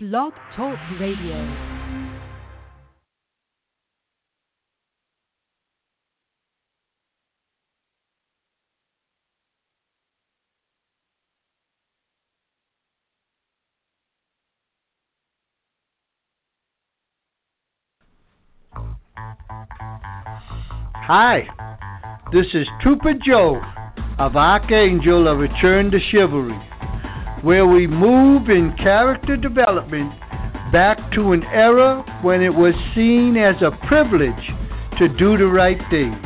Blog Talk Radio. Hi, this is Trooper Joe of Archangel of Return to Chivalry, where we move in character development back to an era when it was seen as a privilege to do the right thing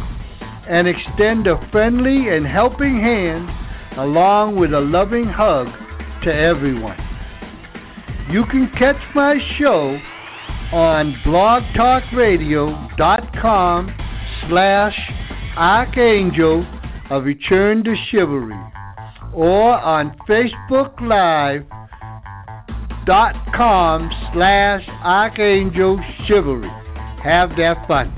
and extend a friendly and helping hand along with a loving hug to everyone. You can catch my show on blogtalkradio.com slash archangel of return to chivalry or on facebook live dot com slash archangel chivalry have that fun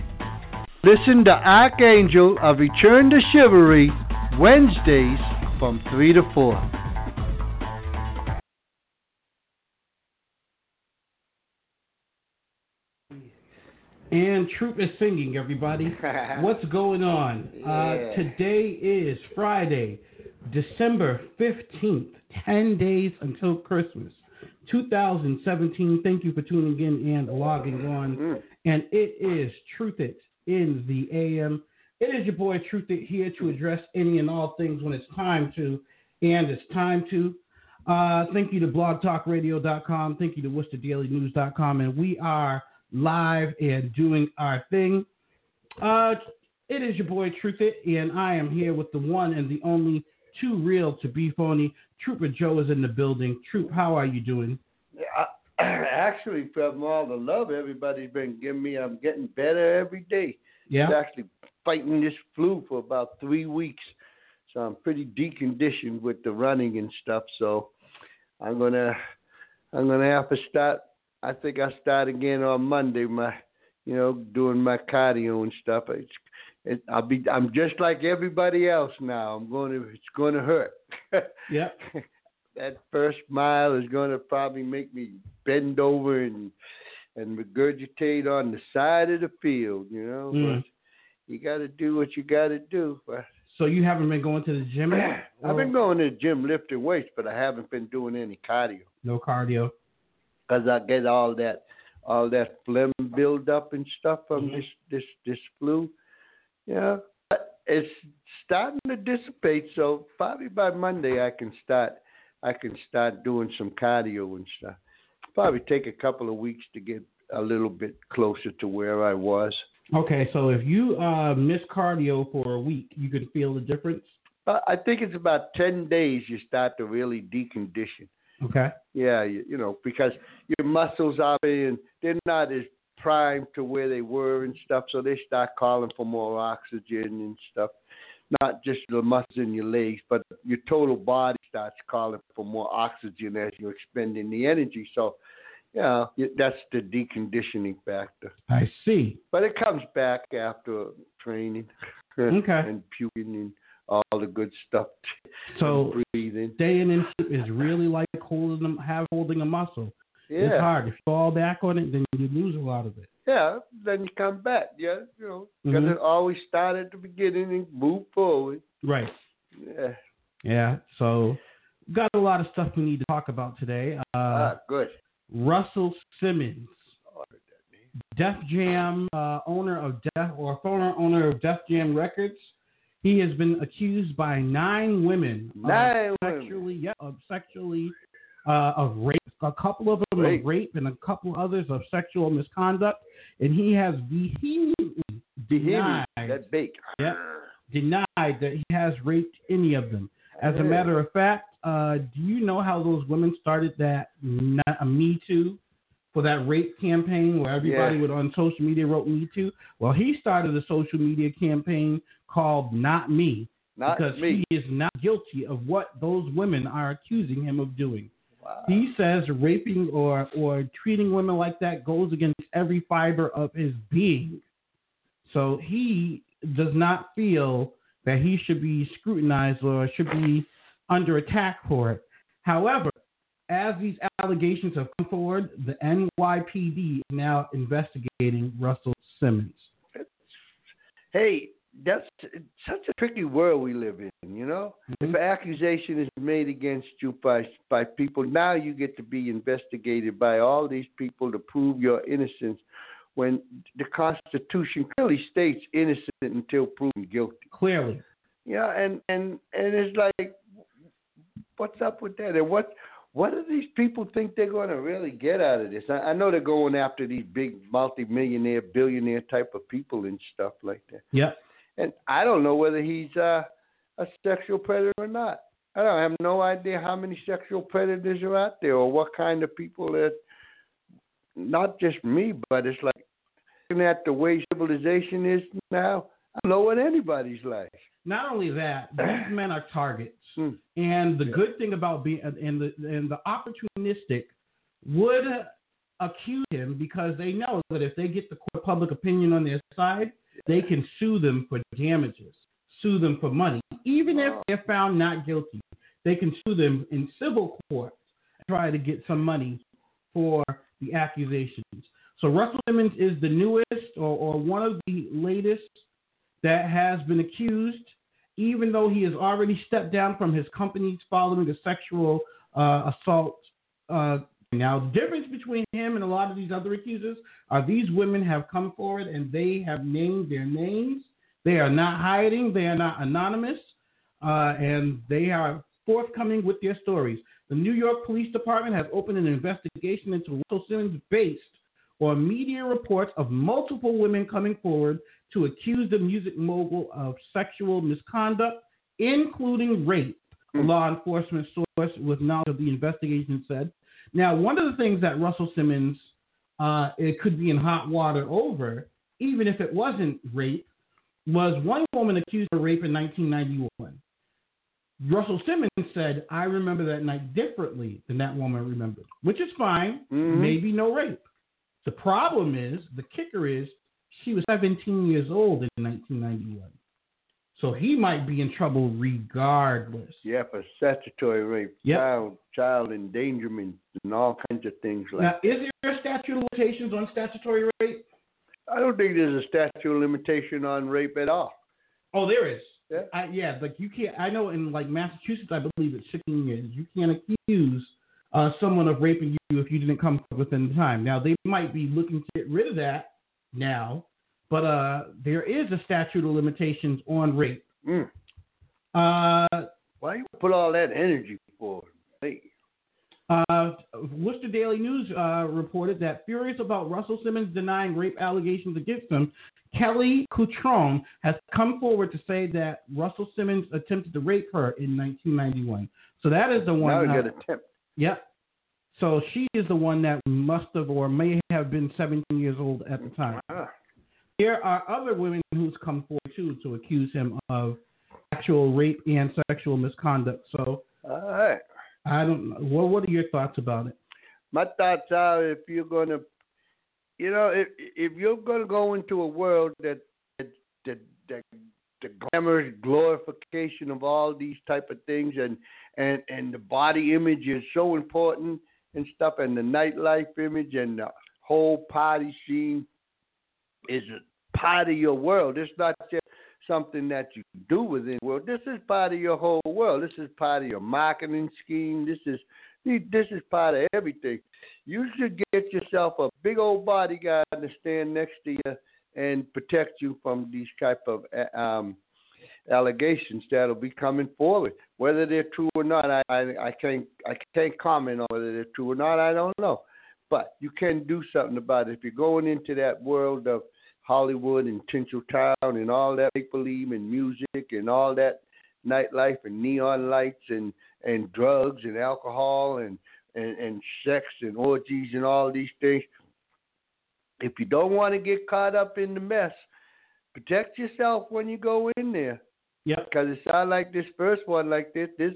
listen to archangel of return to chivalry wednesdays from 3 to 4 And Troop is singing, everybody. What's going on? Uh, today is Friday, December 15th, 10 days until Christmas, 2017. Thank you for tuning in and logging on. Mm. And it is Truthit in the AM. It is your boy Truthit here to address any and all things when it's time to, and it's time to. Uh, thank you to blogtalkradio.com. Thank you to WorcesterDailyNews.com. And we are live and doing our thing. Uh, it is your boy Truthit, and I am here with the one and the only too real to be phony. Trooper Joe is in the building. Troop, how are you doing? Yeah, I- actually, from all the love everybody's been giving me, I'm getting better every day. Yeah. was actually fighting this flu for about three weeks, so I'm pretty deconditioned with the running and stuff. So I'm gonna, I'm gonna have to start. I think I start again on Monday. My, you know, doing my cardio and stuff. It's, it, I'll be. I'm just like everybody else now. I'm going to. It's going to hurt. yeah. that first mile is going to probably make me bend over and and regurgitate on the side of the field, you know. Mm. But you got to do what you got to do. But So you haven't been going to the gym? I've been going to the gym lifting weights, but I haven't been doing any cardio No cardio. because I get all that all that phlegm build up and stuff from Mhm. this this this flu. Yeah, but it's starting to dissipate. So probably by Monday I can start I can start doing some cardio and stuff. Probably take a couple of weeks to get a little bit closer to where I was. Okay, so if you uh, miss cardio for a week, you can feel the difference? Uh, I think it's about ten days you start to really decondition. Okay. Yeah, you, you know, because your muscles are being they're not as primed to where they were and stuff, so they start calling for more oxygen and stuff. Not just the muscles in your legs, but your total body starts calling for more oxygen as you're expending the energy. So, yeah, y- that's the deconditioning factor. I see. But it comes back after training Okay. and puking and all the good stuff. So breathing. staying in is really like holding them, have holding a muscle. It's hard. If you fall back on it, then you lose a lot of it. Yeah, then you come back. Yeah, you know, got Mhm. to always start at the beginning and move forward. Right. Yeah. Yeah. So got a lot of stuff we need to talk about today. Uh, ah, good. Russell Simmons, Def Jam uh, owner of Def or former owner of Def Jam Records. He has been accused by nine women Nine of women. sexually, yeah, of sexually uh, of rape. A couple of them Rape. of rape, and a couple others of sexual misconduct. And he has vehemently denied, That bake. yeah, denied that he has raped any of them. As a matter of fact, uh, do you know how those women started that uh, Me Too for that rape campaign where everybody Yeah. would on social media wrote Me Too? Well, he started a social media campaign called Not Me Not because me. he is not guilty of what those women are accusing him of doing. Wow. He says raping or or treating women like that goes against every fiber of his being. So he does not feel that he should be scrutinized or should be under attack for it. However, as these allegations have come forward, the NYPD is now investigating Russell Simmons. Hey, that's such a tricky world we live in, you know. Mhm. If an accusation is made against you by by people, now you get to be investigated by all these people to prove your innocence. When the Constitution clearly states innocent until proven guilty. Clearly, Yeah, and and and it's like, what's up with that? And what what do these people think they're going to really get out of this? I, I know they're going after these big multi-millionaire, billionaire type of people and stuff like that. yep. And I don't know whether he's uh, a sexual predator or not. I don't I have no idea how many sexual predators are out there or what kind of people that. Not just me, but it's like looking at the way civilization is now. I don't know what anybody's like. Not only that, these men are targets. Hmm. And the Yeah. good thing about being and the and the opportunistic would accuse him because they know that if they get the public opinion on their side, they can sue them for damages, sue them for money, even if they're found not guilty. They can sue them in civil court and try to get some money for the accusations. So Russell Simmons is the newest or, or one of the latest that has been accused, even though he has already stepped down from his companies following a sexual uh, assault. Uh, now, the difference between him and a lot of these other accusers are these women have come forward and they have named their names. They are not hiding, they are not anonymous, uh, and they are forthcoming with their stories. The New York Police Department has opened an investigation into Russell Simmons based on media reports of multiple women coming forward to accuse the music mogul of sexual misconduct, including rape. A Hmm. law enforcement source with knowledge of the investigation said. Now, one of the things that Russell Simmons uh, it could be in hot water over, even if it wasn't rape, was one woman accused of rape in 1991. Russell Simmons said, "I remember that night differently than that woman remembered," which is fine. Mhm. Maybe no rape. The problem is, the kicker is, she was 17 years old in 1991. So he might be in trouble regardless. Yeah, for statutory rape, Yep. child child endangerment, and all kinds of things like. Now, is there a statute of limitations on statutory rape? I don't think there's a statute of limitation on rape at all. Oh, there is. Yeah. I, yeah, like you can't. I know in like Massachusetts, I believe it's 16 years. You can't accuse uh, someone of raping you if you didn't come within the time. Now they might be looking to get rid of that now, but uh, there is a statute of limitations on rape. Mm. Uh, Why you put all that energy for? Hey, Uh, Worcester Daily News uh, reported that furious about Russell Simmons denying rape allegations against him, Kelly Coutron has come forward to say that Russell Simmons attempted to rape her in 1991. So that is the now one. we uh, got a temp. Yep. So she is the one that must have or may have been 17 years old at the time. There are other women who's come forward too to accuse him of actual rape and sexual misconduct. So all right. I don't know. What, what are your thoughts about it? My thoughts are if you're gonna, you know, if if you're gonna go into a world that that that, that the glamorous glorification of all these type of things and and and the body image is so important and stuff and the nightlife image and the whole party scene is a part of your world. It's not just something that you do within the world. This is part of your whole world. This is part of your marketing scheme. This is this is part of everything. You should get yourself a big old bodyguard to stand next to you and protect you from these type of uh, um, allegations that'll be coming forward. Whether they're true or not, I, I I can't I can't comment on whether they're true or not. I don't know, but you can do something about it if you're going into that world of Hollywood and Tinseltown and all that make believe and music and all that nightlife and neon lights and and drugs and alcohol and and, and sex and orgies and all these things. If you don't want to get caught up in the mess, protect yourself when you go in there. Yep. Because it sounds like this first one, like this, this,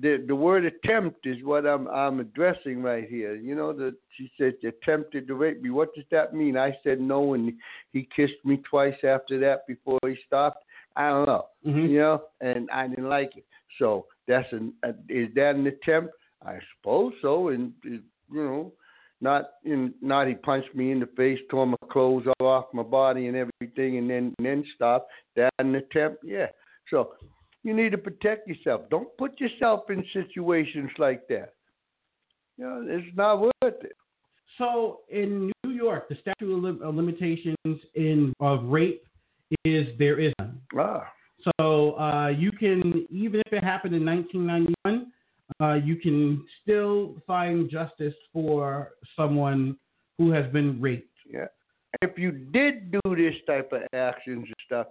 the the word attempt is what I'm I'm addressing right here. You know, that she said attempted to rape me. What does that mean? I said no, and he kissed me twice after that before he stopped. I don't know Mhm. you know, and I didn't like it. So that's an uh, is that an attempt? I suppose so, and it, you know, not in not he punched me in the face, tore my clothes off my body and everything, and then and then stopped. That an attempt, yeah. So you need to protect yourself. Don't put yourself in situations like that. You know, it's not worth it. So in New York, the statute of of limitations in of rape is there is none. Ah, So uh, you can even if it happened in 1991, uh, you can still find justice for someone who has been raped. yeah. If you did do this type of actions and stuff,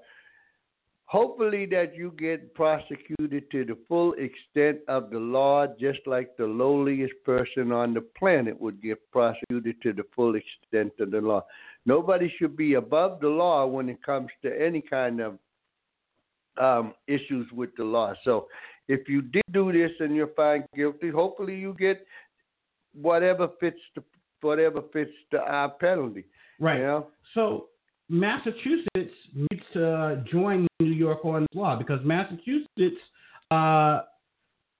hopefully that you get prosecuted to the full extent of the law, just like the lowliest person on the planet would get prosecuted to the full extent of the law. Nobody should be above the law when it comes to any kind of um, issues with the law. So, if you did do this and you're found guilty, hopefully you get whatever fits the whatever fits the uh, penalty. Right. You know? So Massachusetts needs to join New York on this law because Massachusetts, uh,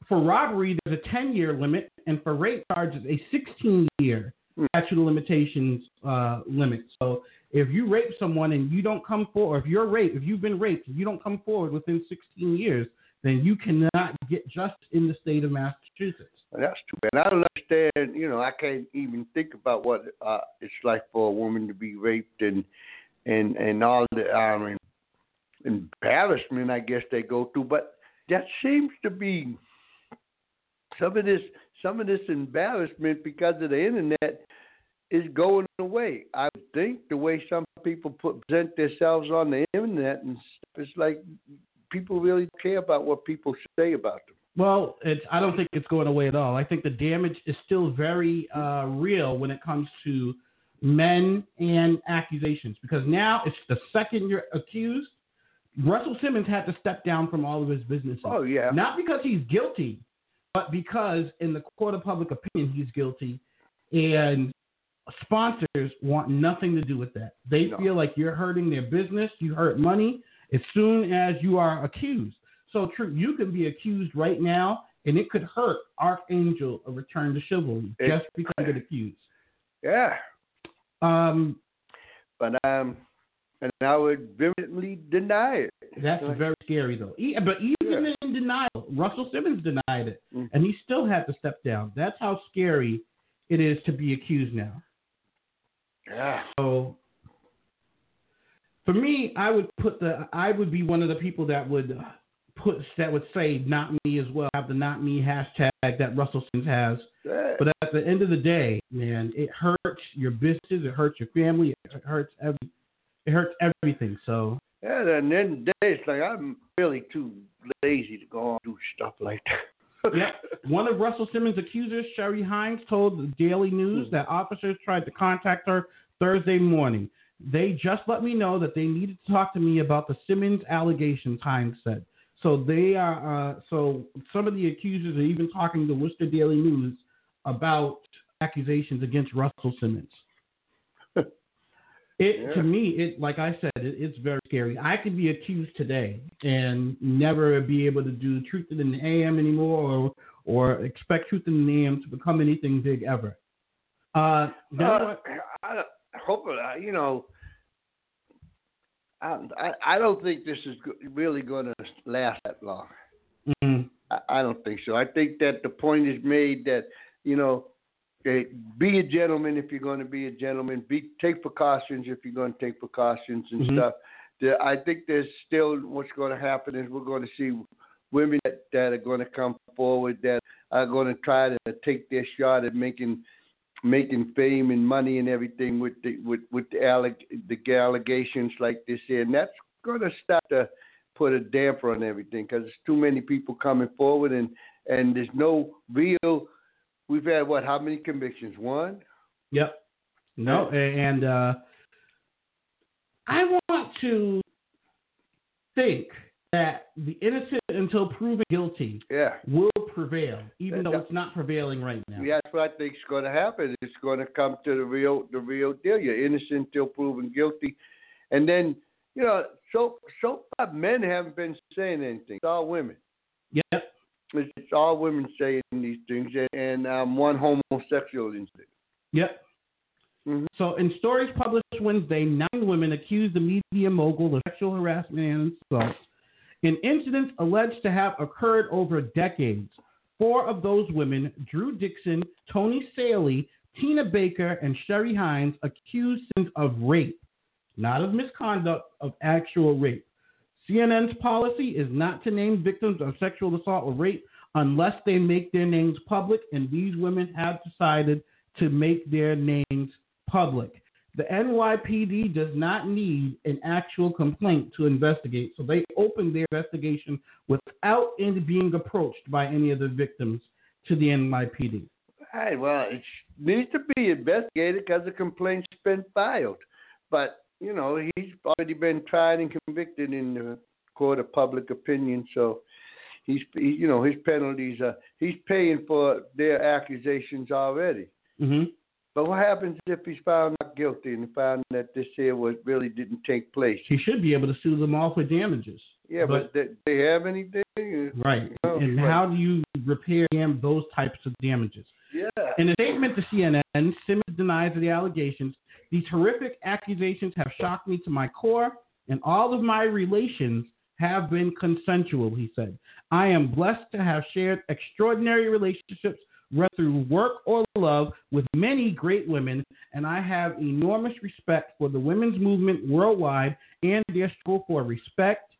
for robbery, there's a 10 year limit, and for rape charges, a 16 year Hmm. statute of limitations uh, limit. So if you rape someone and you don't come forward, if you're raped, if you've been raped, if you don't come forward within 16 years, then you cannot get justice in the state of Massachusetts. Well, That's too bad. I don't understand. You know, I can't even think about what uh, it's like for a woman to be raped and and and all the I mean embarrassment. I guess they go through, but that seems to be some of this some of this embarrassment because of the internet is going away. I think the way some people put, present themselves on the internet and stuff, it's like people really care about what people say about them. Well, it's, I don't think it's going away at all. I think the damage is still very uh, real when it comes to men and accusations because now it's the second you're accused. Russell Simmons had to step down from all of his businesses. Oh yeah. Not because he's guilty, but because in the court of public opinion he's guilty, and sponsors want nothing to do with that. They No. feel like you're hurting their business, you hurt money as soon as you are accused. So true, you can be accused right now, and it could hurt Archangel a return to chivalry It- just because you get accused. Yeah. Um, But um, and I would vehemently deny it. that's Right. very scary though. But even Yeah. in denial, Russell Simmons denied it, Mm. and he still had to step down. That's how scary it is to be accused now. Yeah. So for me, I would put the I would be one of the people that would put that would say not me as well. Have the not me hashtag that Russell Simmons has. But at the end of the day, man, it hurts your business, it hurts your family, it hurts every it hurts everything. So Yeah, and then the day it's like I'm really too lazy to go on and do stuff like that. yeah. One of Russell Simmons' accusers, Sherry Hines, told the Daily News hmm. that officers tried to contact her Thursday morning. They just let me know that they needed to talk to me about the Simmons allegations, Hines said. So they are. Uh, so some of the accusers are even talking to Worcester Daily News about accusations against Russell Simmons. It Yeah. to me, it like I said, it, it's very scary. I could be accused today and never be able to do truth in the AM anymore, or or expect truth in the AM to become anything big ever. Uh, Uh, I, I hope uh, you know. I, I I don't think this is really going to last that long. mm, I, I don't think so. I think that the point is made that you know, eh, be a gentleman if you're going to be a gentleman. Be take precautions if you're going to take precautions and Mhm. stuff. There, I think there's still what's going to happen is we're going to see women that, that are going to come forward that are going to try to take their shot at making making fame and money and everything with the with with the, alleg- the allegations like this here, and that's going to start to put a damper on everything because there's too many people coming forward and and there's no real. We've had what? How many convictions? One. yep. No, and uh, I want to think that the innocent until proven guilty Yeah. will prevail, even though it's not prevailing right now. Yeah, that's what I think is going to happen. It's going to come to the real, the real deal. You're innocent until proven guilty, and then you know, so so far men haven't been saying anything. It's all women. Yep. It's, it's all women saying these things, and, and um, one homosexual incident. Yep. Mhm. So, in stories published Wednesday, nine women accused the media mogul of sexual harassment and assault in incidents alleged to have occurred over decades. Four of those women, Drew Dixon, Toni Sallie, Tina Baker, and Sherry Hines, accused Simmons of rape, not of misconduct, of actual rape. CNN's policy is not to name victims of sexual assault or rape unless they make their names public, and these women have decided to make their names public. The NYPD does not need an actual complaint to investigate, so they opened their investigation without any being approached by any of the victims to the NYPD. Right. Well, it needs to be investigated because the complaint's been filed. But you know, he's already been tried and convicted in the court of public opinion. So he's, he, you know, his penalties are he's paying for their accusations already. hmm But what happens if he's found not guilty and found that this here was really didn't take place? He should be able to sue them all for damages. Yeah, but, they, they have anything? Right. Oh, and right. how do you repair those types of damages? Yeah. In a statement to CNN, Simmons denies the allegations. These horrific accusations have shocked me to my core, and all of my relations have been consensual, he said. I am blessed to have shared extraordinary relationships, whether through work or love, with many great women, and I have enormous respect for the women's movement worldwide and their struggle for respect,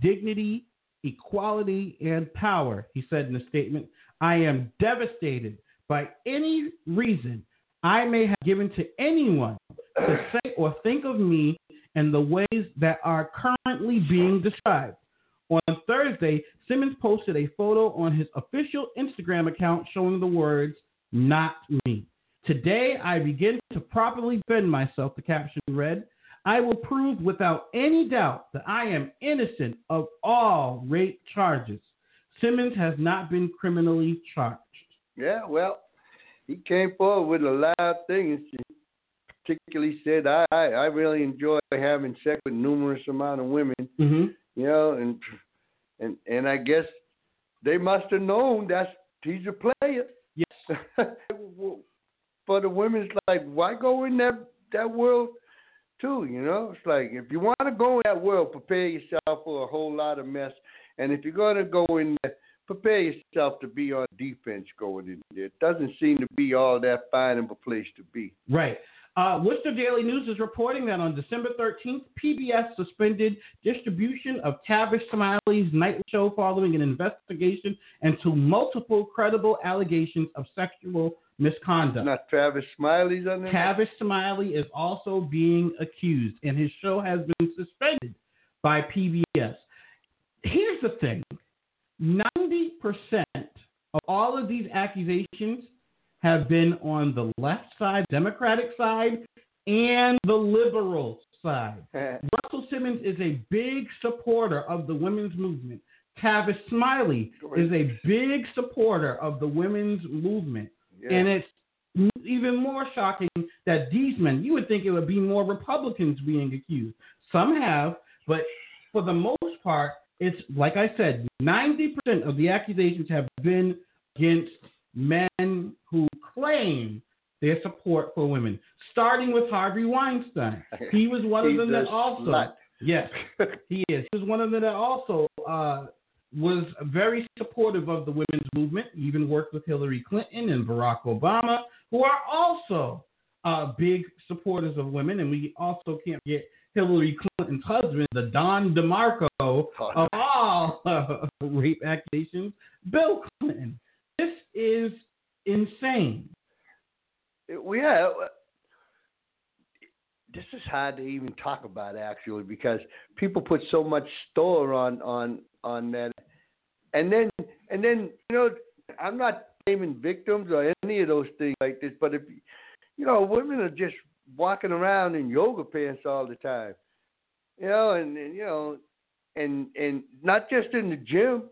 dignity, equality, and power, he said in a statement. I am devastated by any reason I may have given to anyone to say or think of me in the ways that are currently being described. On Thursday, Simmons posted a photo on his official Instagram account showing the words, Not me. Today, I begin to properly defend myself, the caption read. I will prove without any doubt that I am innocent of all rape charges. Simmons has not been criminally charged. Yeah, well, he came forward with a lot of things. He particularly said, I, I, I really enjoy having sex with numerous amount of women, Mm-hmm. You know, and and and I guess they must have known that's he's a player. Yes. For the women, it's like, why go in that that world too? You know, it's like if you want to go in that world, prepare yourself for a whole lot of mess. And if you're gonna go in there, prepare yourself to be on defense going in there. It doesn't seem to be all that fine of a place to be. Right. Uh, Worcester Daily News is reporting that on December 13th, PBS suspended distribution of Tavish Smiley's nightly show following an investigation into multiple credible allegations of sexual misconduct. Not Travis Smiley's on there. Tavish Smiley is also being accused, and his show has been suspended by PBS. Here's the thing 90% of all of these accusations have been on the left side, Democratic side, and the liberal side. Russell Simmons is a big supporter of the women's movement. Tavis Smiley is a big supporter of the women's movement. Yeah. And it's even more shocking that these men, you would think it would be more Republicans being accused. Some have, but for the most part, it's like I said, 90% of the accusations have been against men who claim their support for women, starting with Harvey Weinstein. He was one of them that also, slut. yes, he is. He was one of them that also uh, was very supportive of the women's movement, even worked with Hillary Clinton and Barack Obama, who are also uh, big supporters of women. And we also can't get Hillary Clinton's husband, the Don DeMarco of all uh, rape accusations, Bill Clinton. This is insane. we have. This is hard to even talk about actually because people put so much store on on on that, and then and then you know I'm not blaming victims or any of those things like this, but if you know women are just walking around in yoga pants all the time, you know, and, and you know, and and not just in the gym,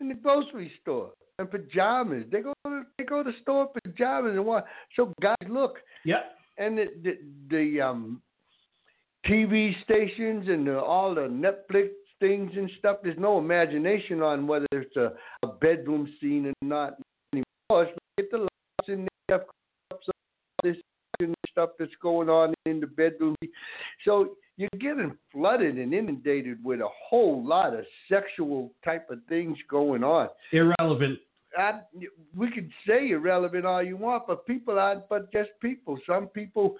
in the grocery store and pajamas. They go to, they go to the store in pajamas and want so guys look Yep. and the the, the um TV stations and the, all the Netflix things and stuff. There's no imagination on whether it's a, a bedroom scene or not anymore. Get the lights in there, this stuff that's going on in the bedroom. So you're getting flooded and inundated with a whole lot of sexual type of things going on. Irrelevant. I, we could say irrelevant all you want, but people aren't but just people. Some people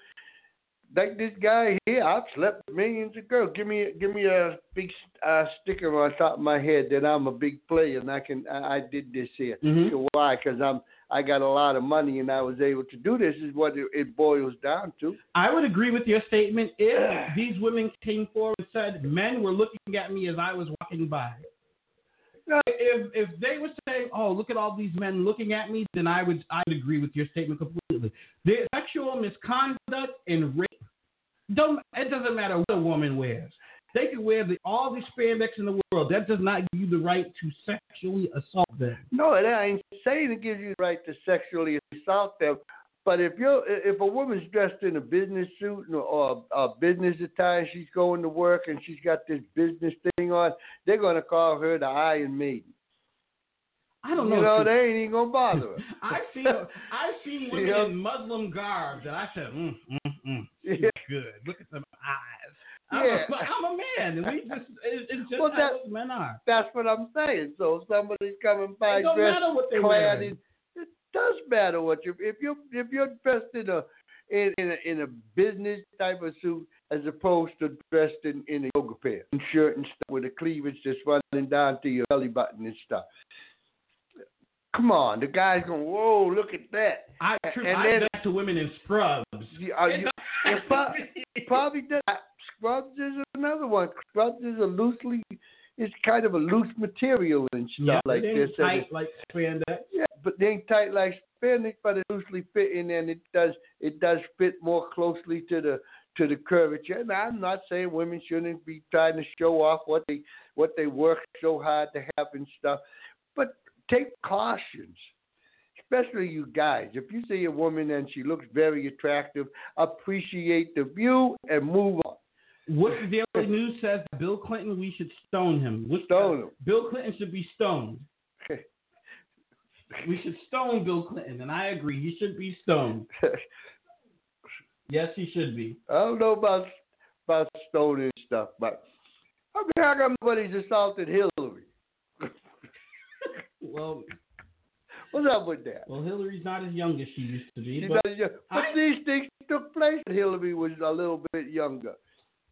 like this guy here. I've slept with millions of girls. Give me give me a big uh, sticker on top of my head that I'm a big player and I can I, I did this here. Mhm. So why? Because I'm I got a lot of money and I was able to do this. Is what it, boils down to. I would agree with your statement if these women came forward and said men were looking at me as I was walking by. No. If if they were saying, "Oh, look at all these men looking at me," then I would I would agree with your statement completely. The sexual misconduct and rape don't it doesn't matter what a woman wears. They can wear the, all the spandex in the world. That does not give you the right to sexually assault them. No, it ain't saying it gives you the right to sexually assault them. But if you're if a woman's dressed in a business suit or a business attire, she's going to work and she's got this business thing on, they're gonna call her the Iron Maiden. I don't know. You know, they ain't even gonna bother her. I've seen I've seen women Yeah. in Muslim garb that I said, mm, mm, mm, Yeah. good. Look at them eyes. I'm, Yeah. a, I'm a man, and we just it, it's just Well, how that- those men are. That's what I'm saying. So if somebody's coming by It dressed matter what they're clad wearing. in, it does matter what you if you if you're dressed in a in in a, in a business type of suit as opposed to dressed in in a yoga pants and shirt and stuff with the cleavage just running down to your belly button and stuff. Come on, the guy's going, whoa, look at that. I true, and I then- back to women in scrubs. You, are you, you pro- probably does. Scrubs is another one. Scrubs is a loosely, it's kind of a loose material and stuff yeah, like this. tight like spandex. Yeah, but they ain't tight like spandex, but it loosely fitting, and it does it does fit more closely to the to the curvature. And I'm not saying women shouldn't be trying to show off what they what they work so hard to have and stuff, but take cautions. Especially you guys. If you see a woman and she looks very attractive, appreciate the view and move on. What the Daily News says, Bill Clinton, we should stone him. Which, uh, Stone him. Bill Clinton should be stoned. We should stone Bill Clinton, and I agree. He should be stoned. Yes, he should be. I don't know about about stoning stuff, but I mean, how come nobody's assaulted Hillary? Well, What's up with that? well, Hillary's not as young as she used to be. But, but I- these things took place Hillary was a little bit younger.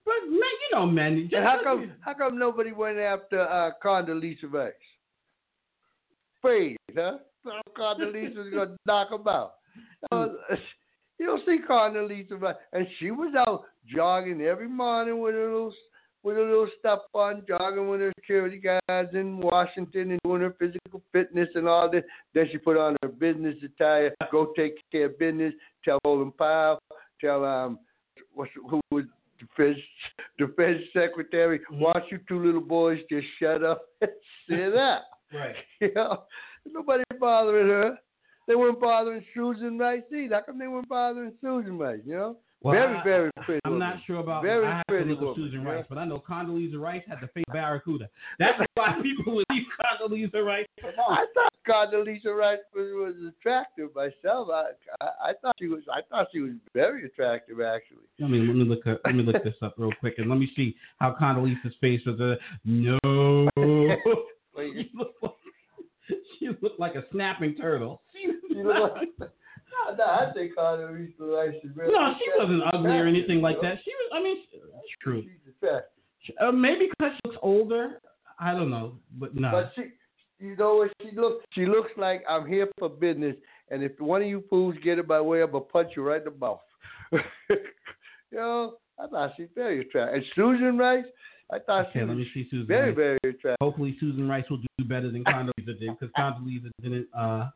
But man, you know, men. Just And how come how come nobody went after uh, Condoleezza Rice? Afraid, huh? Thought Condoleezza was gonna knock him out. Uh, you don't see Condoleezza Rice, and she was out jogging every morning with her little with her little stuff on, jogging with her security guys in Washington and doing her physical fitness and all that. Then she put on her business attire, go take care of business, tell Colin Powell, tell um what's who was defense defense secretary, Mhm. why don't you two little boys just shut up and sit up? Right. You know, nobody bothering her. They weren't bothering Susan Rice either. How come they weren't bothering Susan Rice? You know, Well, very I- very pretty. I'm woman. not sure about. Very I have to pretty look Susan. Rice, but I know Condoleezza Rice had the face Barracuda. That's why people would leave Condoleezza Rice alone. I thought Condoleezza Rice was, was attractive myself. I, I I thought she was I thought she was very attractive actually. I mean, let me look up, let me look this up real quick and let me see how Condoleezza's face was. Uh, no, she looked like she looked like a snapping turtle. She, know what? No, no, I think Condoleezza Rice is very no, she wasn't ugly or anything like that. She was. I mean, that's true. She's attractive. Uh, maybe because she looks older. I don't know, but no. But she, you know what she looks? She looks like I'm here for business, and if one of you fools get it by way I'm gonna punch you right in the mouth. you know, I thought she's very attractive. And Susan Rice, I thought she okay, let me see Susan. very, Rice. very attractive. Hopefully, Susan Rice will do better than Condoleezza did because Condoleezza didn't. Uh,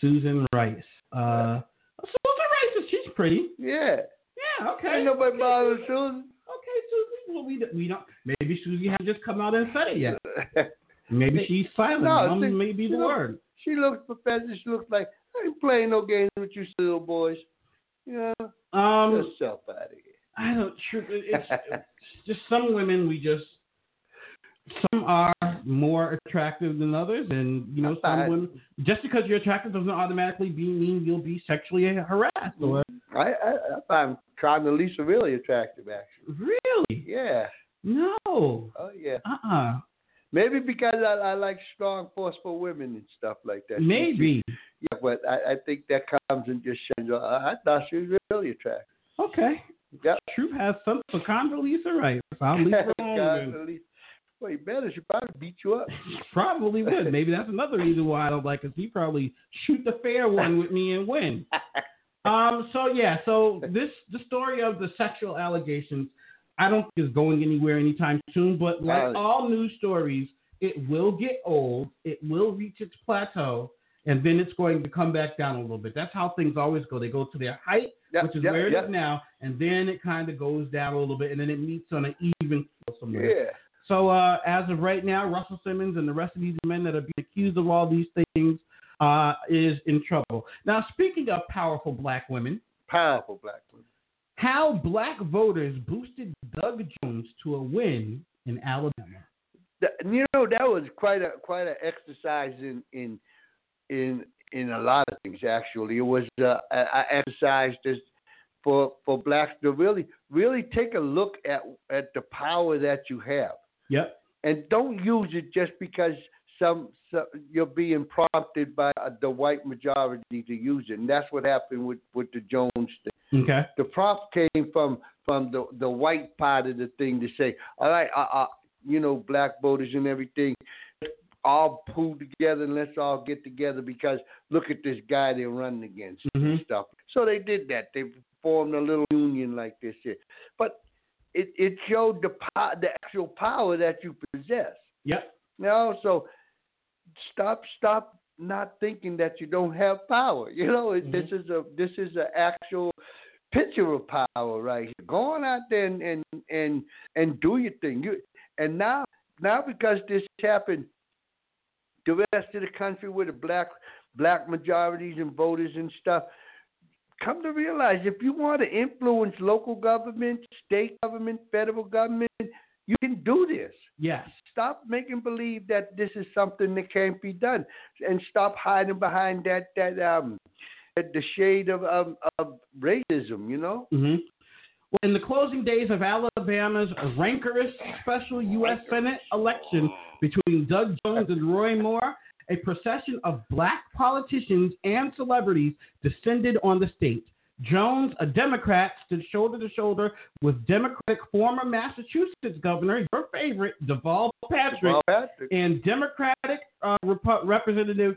Susan Rice. Uh, Susan Rice is she's pretty. Yeah. Yeah. Okay. Ain't nobody okay, bothering Susan. Susan. Okay, Susan. Well, we we don't. Maybe Susie hasn't just come out and said it yet. Maybe she's silent. No, Um, see, maybe the you know- word. she looks professional. She looks like I ain't playing no games with you little boys. You know, Um, yourself out of here. I don't. It's, it's just some women we just some are more attractive than others, and you know, some women. Just because you're attractive doesn't automatically be, mean you'll be sexually harassed. Or I, I, I find Condoleezza really attractive, actually. really, Yeah. no, Oh, yeah. uh, uh Maybe because I, I like strong, forceful women and stuff like that. maybe. Yeah, but I, I think that comes and just shows. I, I thought she was really attractive. Okay, Yep. Truth has something for Condoleezza Rice. I'll leave her alone. Well, you better. She probably beat you up. Probably would. Maybe that's another reason why I don't like her. He probably shoot the fair one with me and win. Um. So yeah. So this the story of the sexual allegations, I don't think is going anywhere anytime soon. But like Uh, all news stories, it will get old. It will reach its plateau, and then it's going to come back down a little bit. That's how things always go. They go to their height, Yep, which is yep, where it is yep. now, and then it kind of goes down a little bit, and then it meets on an even somewhere. Yeah. So uh, as of right now, Russell Simmons and the rest of these men that are being accused of all these things uh, is in trouble. Now, speaking of powerful black women, Powerful black woman. How black voters boosted Doug Jones to a win in Alabama. You know that was quite a quite an exercise in in in in a lot of things. Actually, it was uh, a, a exercise just for for blacks to really really take a look at at the power that you have, Yep. and don't use it just because some, some you're being prompted by the white majority to use it. And that's what happened with with the Jones thing. Okay. the prompt came from from the the white part of the thing to say, all right, uh, uh, you know, black voters and everything, all pull together and let's all get together because look at this guy they're running against and Mhm. stuff. So they did that. They formed a little union like this here, but it it showed the po- the actual power that you possess. Yep. You know, so stop stop not thinking that you don't have power. You know, it this mm-hmm. is a this is an actual picture of power right here. Go on out there and and and, and do your thing. You and now now because this happened, the rest of the country with the black black majorities and voters and stuff. Come to realize if you want to influence local government, state government, federal government, you can do this Yes. stop making believe that this is something that can't be done, and stop hiding behind that that um that the shade of of, of racism. You know. hmm Well, in the closing days of Alabama's rancorous special U.S. Senate election between Doug Jones and Roy Moore, a procession of black politicians and celebrities descended on the state. Jones, a Democrat, stood shoulder to shoulder with Democratic former Massachusetts governor, your favorite, Deval Patrick, Well, Patrick, and Democratic uh, Rep- Representative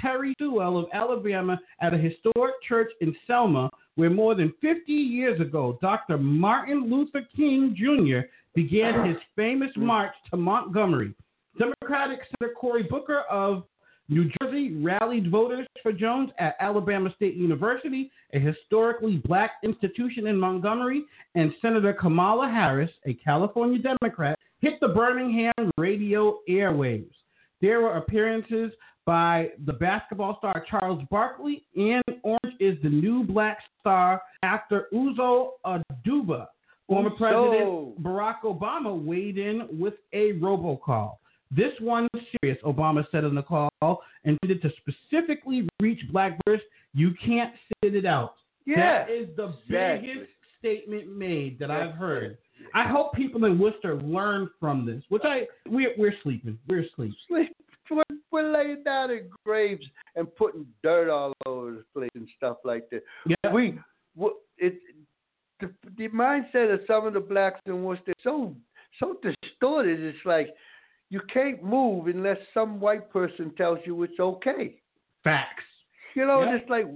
Terry Sewell of Alabama at a historic church in Selma, where more than 50 years ago, Dr. Martin Luther King Jr. began his famous march to Montgomery. Democratic Senator Cory Booker of New Jersey rallied voters for Jones at Alabama State University, a historically black institution in Montgomery, and Senator Kamala Harris, a California Democrat, hit the Birmingham radio airwaves. There were appearances by the basketball star Charles Barkley, and Orange is the New Black Star actor Uzo Aduba. Former. President Barack Obama weighed in with a robocall. This one's serious, Obama said on the call, intended to specifically reach black voters. You can't sit it out. yeah, That is the exactly. biggest statement made that I've heard. I hope people in Worcester learn from this, which I we're, we're sleeping. We're asleep. Sleep. We're, we're laying down in graves and putting dirt all over the place and stuff like that. Yeah. We, we it, the, the mindset of some of the blacks in Worcester is so so distorted. It's like you can't move unless some white person tells you it's okay. Facts. You know, Yeah. it's like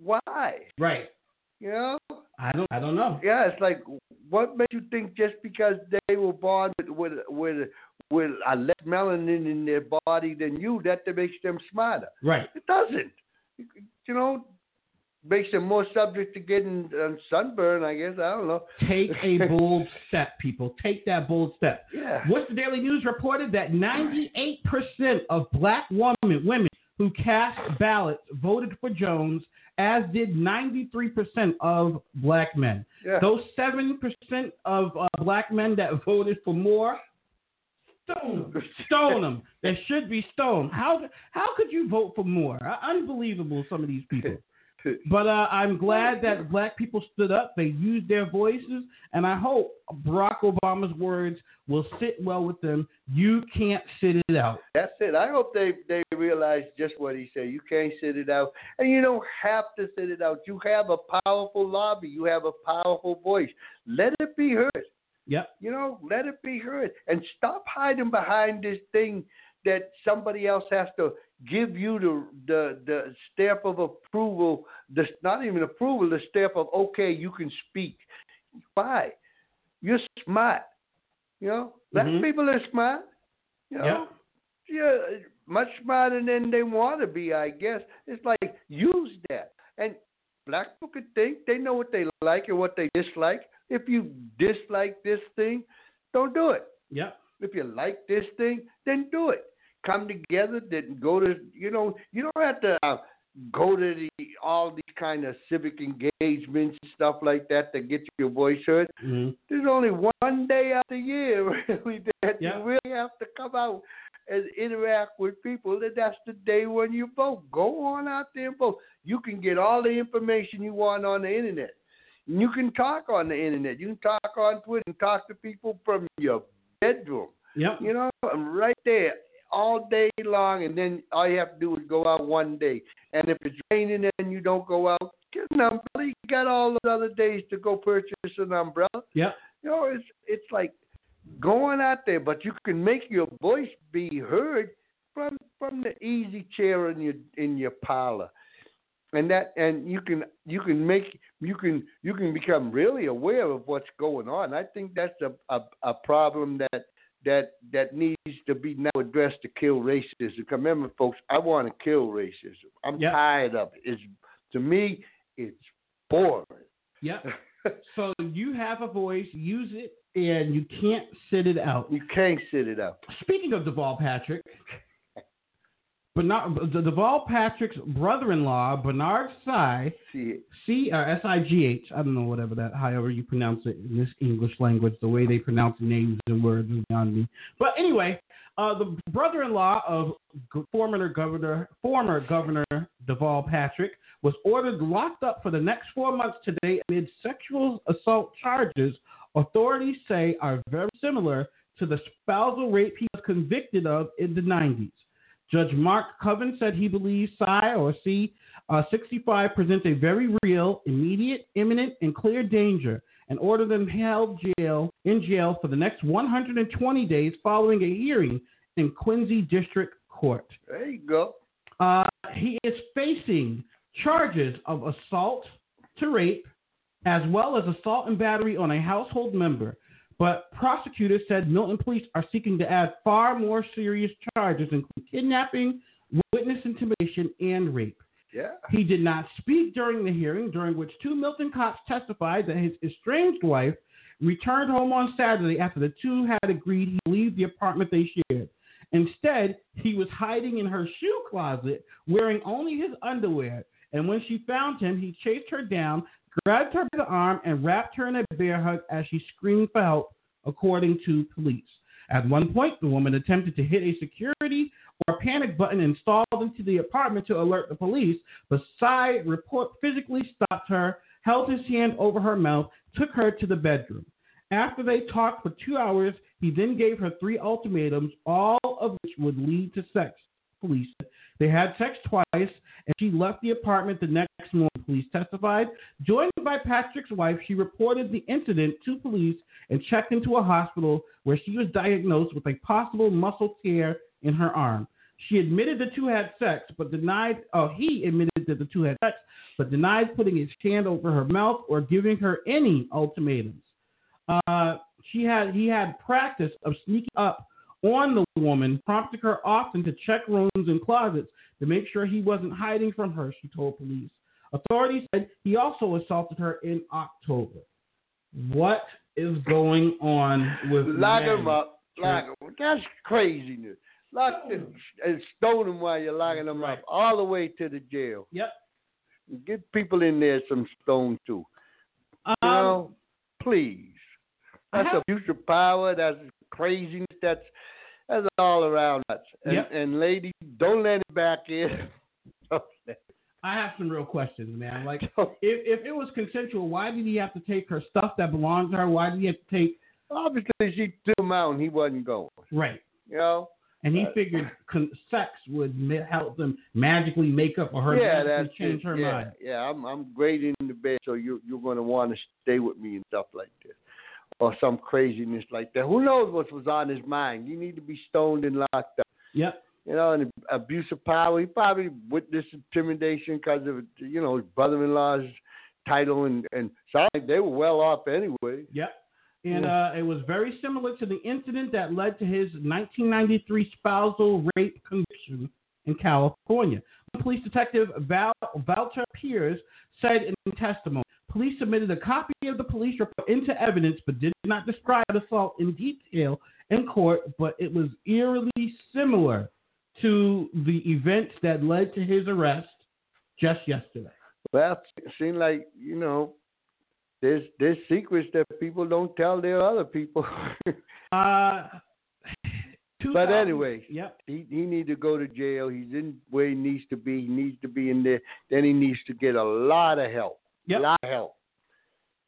why? Right. You know? I don't. I don't know. Yeah, it's like what makes you think just because they were born with with with, with a less melanin in their body than you that that makes them smarter? Right. It doesn't. You know, makes them more subject to getting um, sunburn. I guess I don't know. Take a bold step, people. Take that bold step. Yeah. What's the Daily News reported that 98% of black women women who cast ballots voted for Jones, as did 93% of black men. Yeah. Those 7% of uh, black men that voted for Moore, Stone them. Stone them. They should be stoned. How how could you vote for more? Uh, Unbelievable, some of these people. But uh, I'm glad that black people stood up. They used their voices, and I hope Barack Obama's words will sit well with them. You can't sit it out. That's it. I hope they they realize just what he said. You can't sit it out, and you don't have to sit it out. You have a powerful lobby. You have a powerful voice. Let it be heard. Yep. You know, let it be heard, and stop hiding behind this thing that somebody else has to give you the the the stamp of approval. The not even approval, the stamp of okay, you can speak. Why? You're smart. You know, black Mhm. people are smart. You know, yeah, much smarter than they want to be, I guess. It's like use that, and black people can think they know what they like and what they dislike. If you dislike this thing, don't do it. Yeah. If you like this thing, then do it. Come together, then go to you know you don't have to uh, go to the all these kind of civic engagements stuff like that to get your voice heard. hmm There's only one day out of the year really that Yeah. you really have to come out and interact with people, and that's the day when you vote. Go on out there and vote. You can get all the information you want on the internet. You can talk on the internet. You can talk on Twitter and talk to people from your bedroom. Yep. You know, I'm right there all day long, and then all you have to do is go out one day. And if it's raining and you don't go out, get an umbrella. You got all the other days to go purchase an umbrella. Yeah. You know, it's it's like going out there, but you can make your voice be heard from from the easy chair in your in your parlor. And that and you can you can make you can you can become really aware of what's going on. I think that's a a, a problem that that that needs to be now addressed to kill racism. Remember, folks, I want to kill racism. I'm Yep. tired of it. It's to me, it's boring. Yep. So you have a voice, use it, and you can't sit it out. you can't sit it out. Speaking of Deval Patrick, Bernard, the Deval Patrick's brother-in-law, Bernard Sigh. C or S I G H. I don't know whatever that, however you pronounce it in this English language. The way they pronounce names and words is beyond me. But anyway, uh, the brother-in-law of former governor, former governor Deval Patrick, was ordered locked up for the next four months today amid sexual assault charges. Authorities say are very similar to the spousal rape he was convicted of in the 90s. Judge Mark Coven said he believes Sigh or C uh, 65 presents a very real, immediate, imminent, and clear danger and ordered him held jail in jail for the next 120 days following a hearing in Quincy District Court. There you go. Uh, he is facing charges of assault to rape, as well as assault and battery on a household member. But prosecutors said Milton police are seeking to add far more serious charges, including kidnapping, witness intimidation, and rape. Yeah. He did not speak during the hearing, during which two Milton cops testified that his estranged wife returned home on Saturday after the two had agreed he leave the apartment they shared. Instead, he was hiding in her shoe closet, wearing only his underwear. And when she found him, he chased her down, grabbed her by the arm, and wrapped her in a bear hug as she screamed for help, according to police. At one point, the woman attempted to hit a security or panic button installed into the apartment to alert the police, but Sigh report physically stopped her, held his hand over her mouth, took her to the bedroom. After they talked for two hours, he then gave her three ultimatums, all of which would lead to sex. Police. They had sex twice, and she left the apartment the next. Police testified. Joined by Patrick's wife, she reported the incident to police and checked into a hospital where she was diagnosed with a possible muscle tear in her arm. She admitted the two had sex, but denied. Oh, he admitted that the two had sex, but denied putting his hand over her mouth or giving her any ultimatums. Uh, she had he had practice of sneaking up on the woman, prompting her often to check rooms and closets to make sure he wasn't hiding from her. She told police. Authorities said he also assaulted her in October. What is going on with Lock him up. Lock him. That's craziness. Lock and, and stone him while you're locking them Right. up, all the way to the jail. Yep. Get people in there some stone too. You Um, know, please. That's have- abuse of power. That's craziness. That's that's all around nuts. And, Yep. and lady, don't let it back in. I have some real questions, man. Like, if, if it was consensual, why did he have to take her stuff that belonged to her? Why did he have to take Obviously, she threw him out and he wasn't going. right? You know? And he Uh, figured con- sex would help them magically make up or her yeah, that's change it. her yeah, mind. Yeah, I'm I'm great in the bed, so you you're gonna want to stay with me and stuff like this, or some craziness like that. Who knows what was on his mind? You need to be stoned and locked up. Yep. You know, and abuse of power. He probably witnessed intimidation because of you know his brother-in-law's title and and sound like they were well off anyway. Yep. And uh, it was very similar to the incident that led to his 1993 spousal rape conviction in California. Police detective Val, Walter Pierce said in testimony, police submitted a copy of the police report into evidence but did not describe the assault in detail in court, but it was eerily similar to the events that led to his arrest just yesterday. Well, it seemed like you know. There's there's secrets that people don't tell their other people. Uh, But anyway, Yep. he he need to go to jail. He's in where he needs to be. He needs to be in there. Then he needs to get a lot of help. Yep. A lot of help.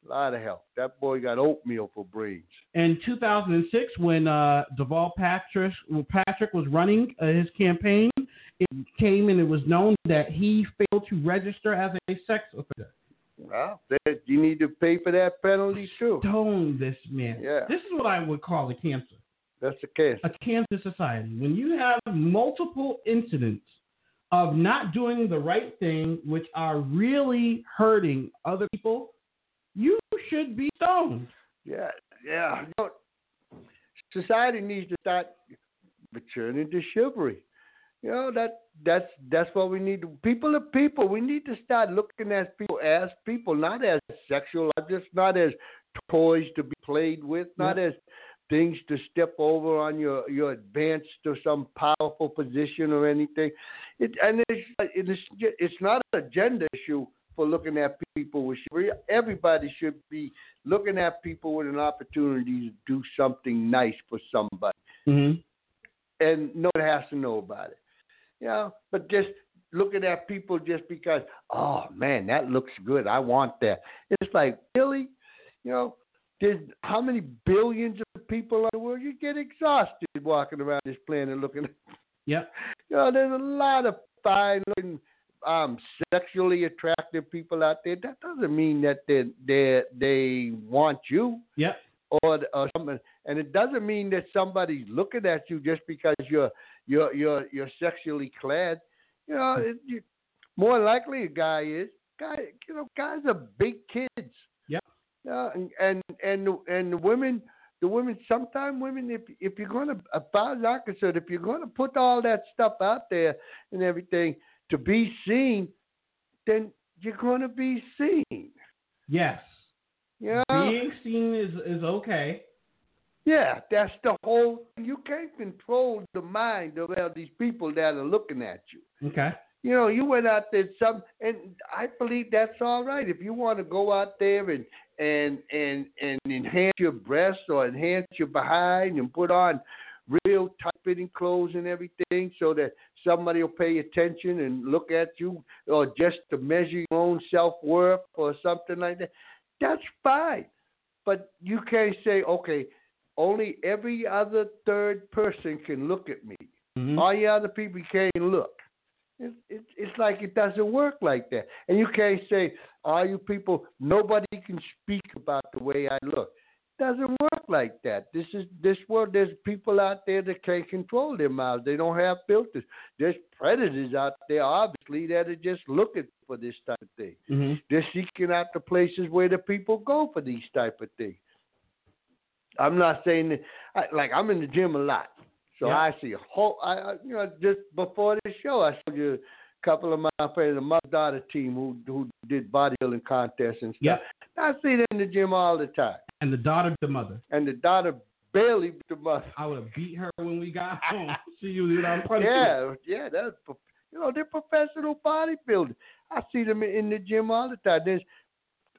A lot of help. That boy got oatmeal for brains. in 2006 when uh, Deval Patrick, Patrick was running uh, his campaign. It came and it was known that he failed to register as a sex offender. Well, that, you need to pay for that penalty too. Stone this man. Yeah. This is what I would call a cancer. That's the case. A cancer society. When you have multiple incidents of not doing the right thing, which are really hurting other people, should be stoned. Yeah, yeah. You know, society needs to start returning to chivalry. You know that that's that's what we need. People are people. We need to start looking at people as people, not as sexual objects, not as toys to be played with, not as things to step over on your your advance to some powerful position or anything. It and it's it's it's not an agenda issue for looking at people with. Everybody should be looking at people with an opportunity to do something nice for somebody Mm-hmm. and no one has to know about it. You know, but just looking at people just because, oh man, that looks good. I want that. It's like, really? You know, there's how many billions of people in the world? You get exhausted walking around this planet looking at Yep. you know, there's a lot of fine looking um sexually attractive people out there. That doesn't mean that they they they want you Yeah. or or something. And it doesn't mean that somebody's looking at you just because you're you're you're you're sexually clad. You know, it, you, more likely a guy is guy. You know, guys are big kids. Yeah, and and and the- and the women, the women. Sometimes women, if if you're gonna, as far as I'm concerned, if you're gonna put all that stuff out there and everything to be seen, then you're gonna be seen. Yes. You know? Being seen is is okay. Yeah, that's the whole. You can't control the mind of all these people that are looking at you. Okay. You know, you went out there some, and I believe that's all right. If you want to go out there and and and and enhance your breasts or enhance your behind and put on real tight fitting clothes and everything, so that somebody will pay attention and look at you, or just to measure your own self worth or something like that, that's fine. But you can't say, okay, only every other third person can look at me. Mhm. All the other people can't look. It's, it's, it's like it doesn't work like that. And you can't say, all you people, nobody can speak about the way I look. Doesn't work like that. This is this world. There's people out there that can't control their mouths. They don't have filters. There's predators out there, obviously, that are just looking for this type of thing. Mhm. They're seeking out the places where the people go for these type of things. I'm not saying that, I, like I'm in the gym a lot, so Yeah. I see a whole. I, you know just before the show, I showed you a couple of my friends, mother daughter team who who did bodybuilding contests and stuff. I see them in the gym all the time, And the daughter, the mother. and the daughter barely the mother. I would have beat her when we got home. she was on punishment. Yeah, yeah, that's you know they're professional bodybuilders. I see them in the gym all the time. There's,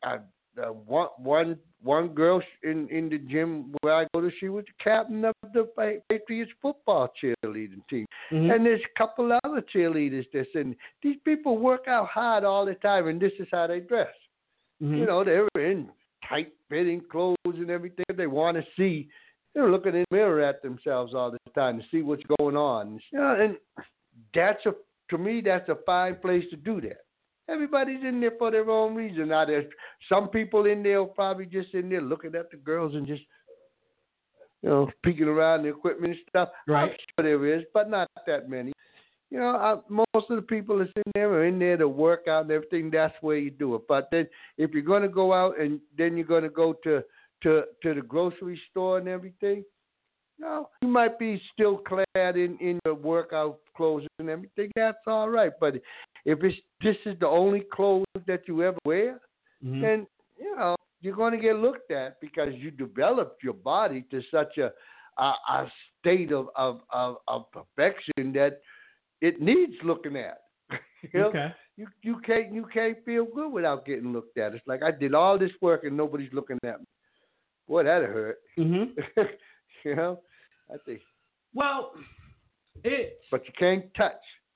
I, uh, one one one girl in in the gym where I go to, she was the captain of the Patriots football cheerleading team, Mhm. and there's a couple other cheerleaders that's in. These people work out hard all the time, and this is how they dress. Mhm. You know, they're in tight fitting clothes and everything. They want to see. They're looking in the mirror at themselves all the time to see what's going on. And that's a to me that's a fine place to do that. Everybody's in there for their own reason. Now there's some people in there probably just in there looking at the girls and just you know peeking around the equipment and stuff. Right. I'm sure there is, but not that many. You know, I, most of the people that's in there are in there to work out and everything. That's where you do it. But then, if you're going to go out and then you're going to go to to to the grocery store and everything, no, you might be still clad in in your workout clothes and everything. That's all right. But if it's this is the only clothes that you ever wear, Mhm. then you know you're going to get looked at because you developed your body to such a a, a state of, of of of perfection that it needs looking at. you know? Okay. You you can't you can't feel good without getting looked at. It's like I did all this work and nobody's looking at me. Boy, that hurt. Mm-hmm. you know, I think, Well, it's but you can't touch.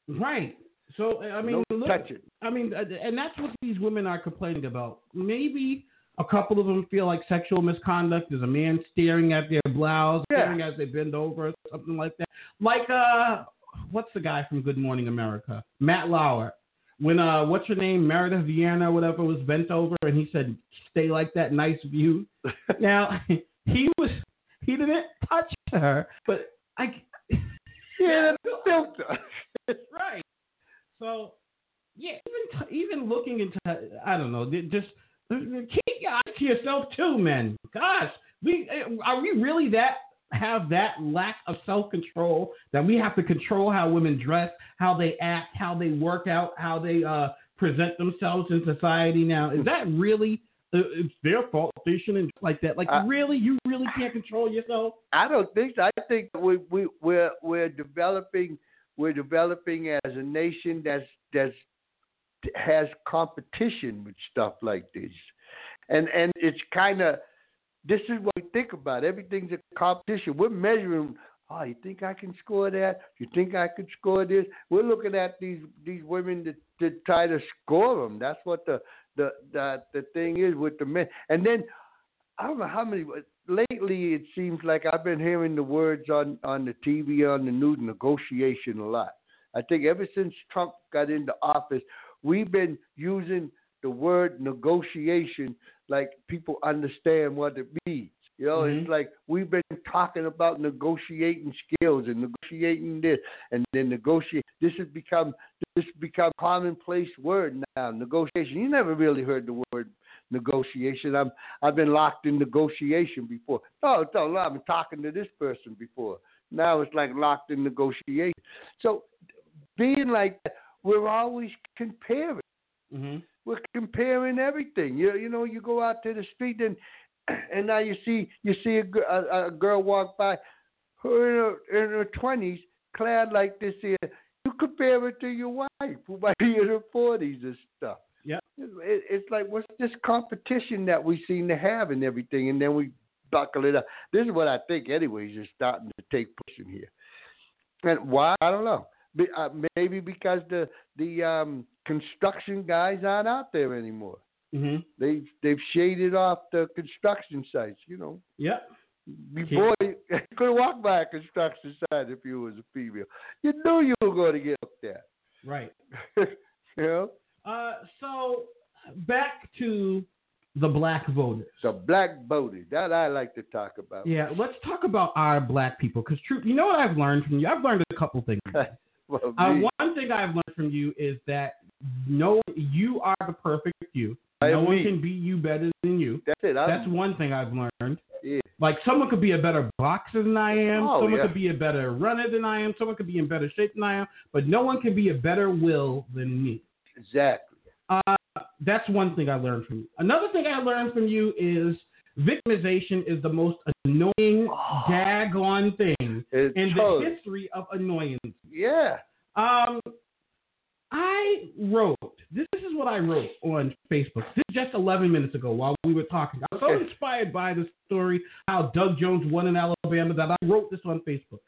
right. So I mean, no look, touching. I mean, uh, and that's what these women are complaining about. Maybe a couple of them feel like sexual misconduct is a man staring at their blouse, Yeah. staring as they bend over, or something like that. Like, uh, what's the guy from Good Morning America? Matt Lauer. When uh, what's her name, Meredith Vieira, or whatever, was bent over, and he said, "Stay like that, nice view." now he was he didn't touch her, but I yeah, filter. right. So, yeah, even t- even looking into, I don't know, just uh, keep your eyes to yourself too, men. Gosh, we uh, are we really that have that lack of self control that we have to control how women dress, how they act, how they work out, how they uh, present themselves in society. Now, is that really? Uh, it's their fault. They shouldn't like that. Like, I- really, you really can't control yourself. I don't think so. I think we we we're we're developing we're developing as a nation that's that's has competition with stuff like this, and and it's kind of this is what we think about. Everything's a competition. We're measuring. Oh, you think I can score that? You think I could score this? We're looking at these these women to, to try to score them. That's what the the the the thing is with the men. And then I don't know how many. Lately, it seems like I've been hearing the words on on the TV, on the news, negotiation a lot. I think ever since Trump got into office, we've been using the word negotiation like people understand what it means. You know, Mhm. it's like we've been talking about negotiating skills and negotiating this and then negotiate. This has become this has become commonplace word now. Negotiation. You never really heard the word negotiation. I'm I've been locked in negotiation before. No, no, I've been talking to this person before. Now it's like locked in negotiation. So being like that, we're always comparing. Mm-hmm. We're comparing everything. You you know, you go out to the street and and now you see you see a, a, a girl walk by, her in her, in her twenties, clad like this here. You compare her to your wife who might be in her forties and stuff. Yeah, It, it's like what's this competition that we seem to have and everything, and then we buckle it up. This is what I think, anyways, is starting to take pushing here. And why? I don't know. Uh, maybe because the the um, construction guys aren't out there anymore. Mm-hmm. They've they've shaded off the construction sites. You know, Yep. before you could walk by a construction site if you was a female. You knew you were going to get up there. Right. you know, Uh, so back to the black voters. the black voters that I like to talk about. Yeah, let's talk about our black people. Because true, you know what I've learned from you? I've learned a couple things. Uh, one thing I've learned from you is that no, you are the perfect you. I No one can beat you better than you. that's it. I'm, That's one thing I've learned. yeah. Like someone could be a better boxer than I am. Oh, someone yeah. could be a better runner than I am. Someone could be in better shape than I am. But no one can be a better will than me. Exactly. Uh, that's one thing I learned from you. Another thing I learned from you is victimization is the most annoying, Oh. daggone thing in the history of annoyance. yeah. Um, I wrote This is what I wrote on Facebook. This is just 11 minutes ago while we were talking. I was so Okay. inspired by the story how Doug Jones won in Alabama that I wrote this on Facebook.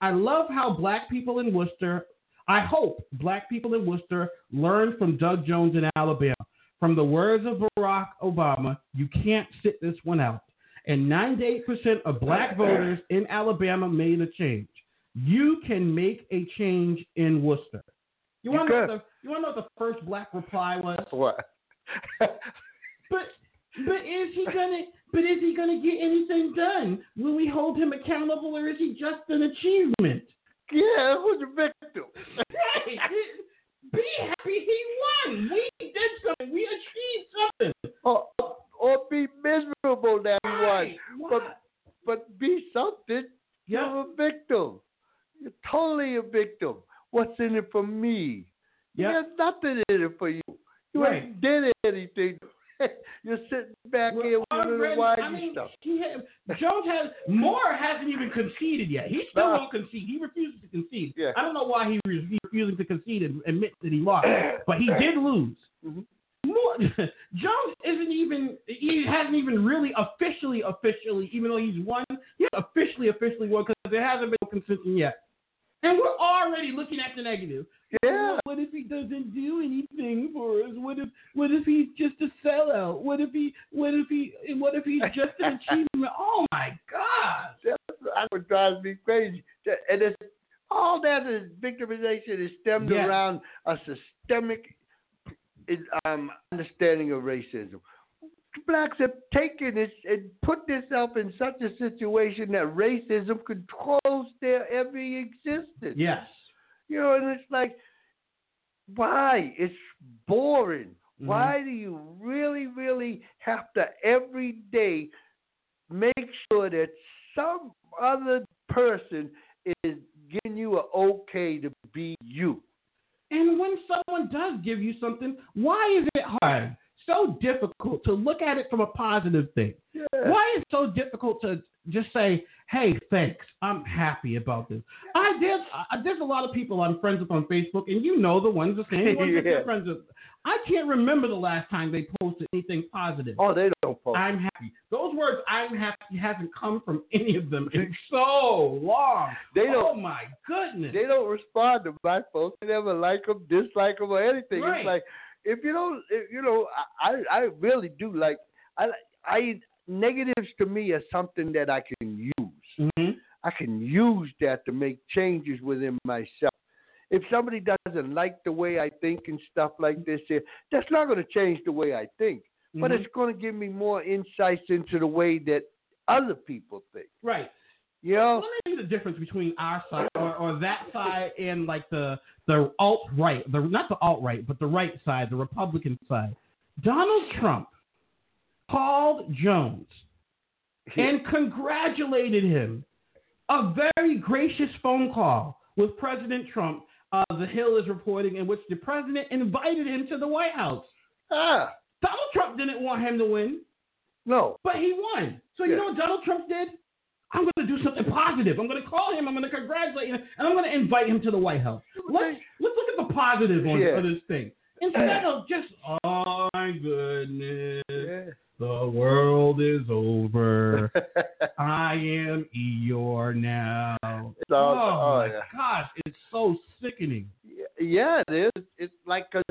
I love how black people in Worcester, I hope black people in Worcester learn from Doug Jones in Alabama. From the words of Barack Obama, you can't sit this one out. And 98% of black voters in Alabama made a change. You can make a change in Worcester. You want to know, what the- you want to know what the first black reply was? What? But but is he gonna but is he gonna get anything done? Will we hold him accountable or is he just an achievement? yeah, who's the victim? Hey, be happy he won. We did something. We achieved something. or, or be miserable that he won. But but be something. Yeah. You're a victim. You're totally a victim. What's in it for me? Yeah. There's nothing in it for you. You Right. ain't did anything. You're sitting back Well, here already- whiny I mean, stuff. he had, Jones has Moore hasn't even conceded yet. He still won't concede. He refuses to concede. Yeah. I don't know why he refusing to concede and admit that he lost, but he did lose. Mhm. Moore, Jones isn't even he hasn't even really officially officially even though he's won he hasn't officially officially won because there hasn't been concession yet, and we're already looking at the negative. Yeah. What if he doesn't do anything for us? What if what if he's just a sellout? What if he what if he what if he's just an achievement? Oh my God! That's what drives me crazy. And it's, all that is victimization is stemmed Yeah. around a systemic um, understanding of racism. Blacks have taken this and put themselves in such a situation that racism controls their every existence. Yes. You know, and it's like, why? It's boring. Mhm. Why do you really, really have to every day make sure that some other person is giving you an okay to be you? And when someone does give you something, why is it hard? So difficult to look at it from a positive thing. Yeah. Why is it so difficult to just say, "Hey, thanks, I'm happy about this"? I did. I, there's a lot of people I'm friends with on Facebook, and you know the ones the same ones that Yeah. you're friends with. I can't remember the last time they posted anything positive. Oh, they don't post. I'm happy. Those words "I'm happy" hasn't come from any of them in so long. They Oh don't. my goodness. They don't respond to my posts. They never like them, dislike them, or anything. Right. It's like if you don't, if, you know, I I really do like I I negatives to me are something that I can use. hmm I can use that to make changes within myself. If somebody doesn't like the way I think and stuff like this, that's not going to change the way I think, but Mhm. it's going to give me more insights into the way that other people think. right. You know? Tell you the difference between our side or, or that side and like the the alt right, the not the alt right, but the right side, the Republican side. Donald Trump called Jones and congratulated him. A very gracious phone call with President Trump. Uh, the Hill is reporting in which the president invited him to the White House. Ah, Donald Trump didn't want him to win, no. but he won. So you Yeah. know what Donald Trump did? I'm going to do something positive. I'm going to call him. I'm going to congratulate him, and I'm going to invite him to the White House. Let's let's look at the positive on Yeah. of this thing instead of just oh my goodness, Yeah. the world is over. I am Eeyore now. It's all- oh, oh, my yeah. gosh, it's so sickening. Yeah, it is. It's like 'cause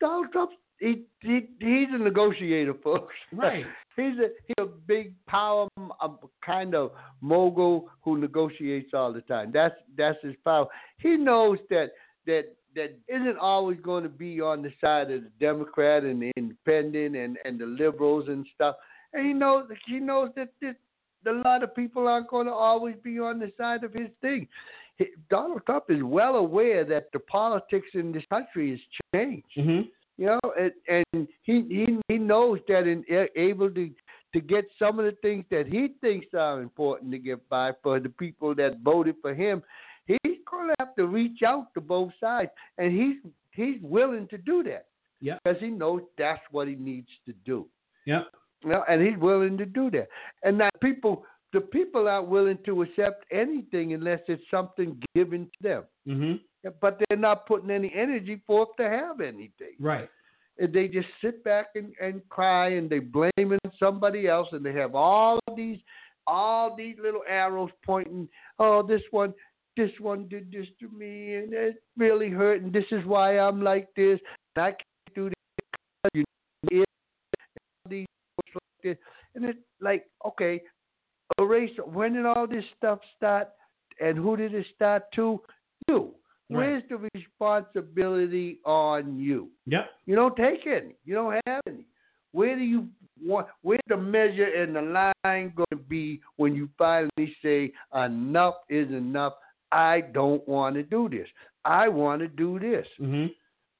Donald Trump, he, he he's a negotiator, folks. Right. he's a he's a big power, a kind of mogul who negotiates all the time. That's that's his power. He knows that that that isn't always going to be on the side of the Democrat and the Independent and and the liberals and stuff. And he knows he knows that this, a lot of people aren't going to always be on the side of his thing. He, Donald Trump is well aware that the politics in this country has changed. Mm-hmm. You know, and, and he he he knows that in able to to get some of the things that he thinks are important to get by for the people that voted for him, he's going to have to reach out to both sides, and he's he's willing to do that. Yep. because he knows that's what he needs to do. Yeah, You know, and he's willing to do that. And now people, the people aren't willing to accept anything unless it's something given to them. Mm-hmm. But they're not putting any energy forth to have anything. Right. And they just sit back and, and cry and they blaming somebody else and they have all these all these little arrows pointing, oh this one this one did this to me and it really hurt and this is why I'm like this. And I can't do this you know, these like this. And it's like, okay, erase when did all this stuff start and who did it start to? You. Where's the responsibility on you? Yep. You don't take any. You don't have any. Where do you want? Where's the measure and the line going to be when you finally say enough is enough? I don't want to do this. I want to do this. Mm-hmm.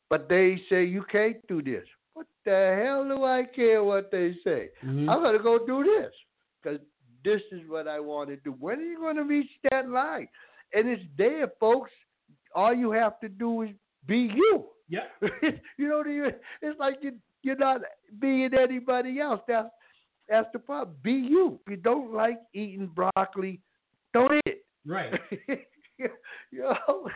But they say you can't do this. What the hell do I care what they say? Mhm. I'm going to go do this because this is what I want to do. When are you going to reach that line? And it's there, folks. All you have to do is be you. Yeah. you don't even. It's like you you're not being anybody else. That's that's the problem. Be you. If you don't like eating broccoli, don't eat it. Right. you know,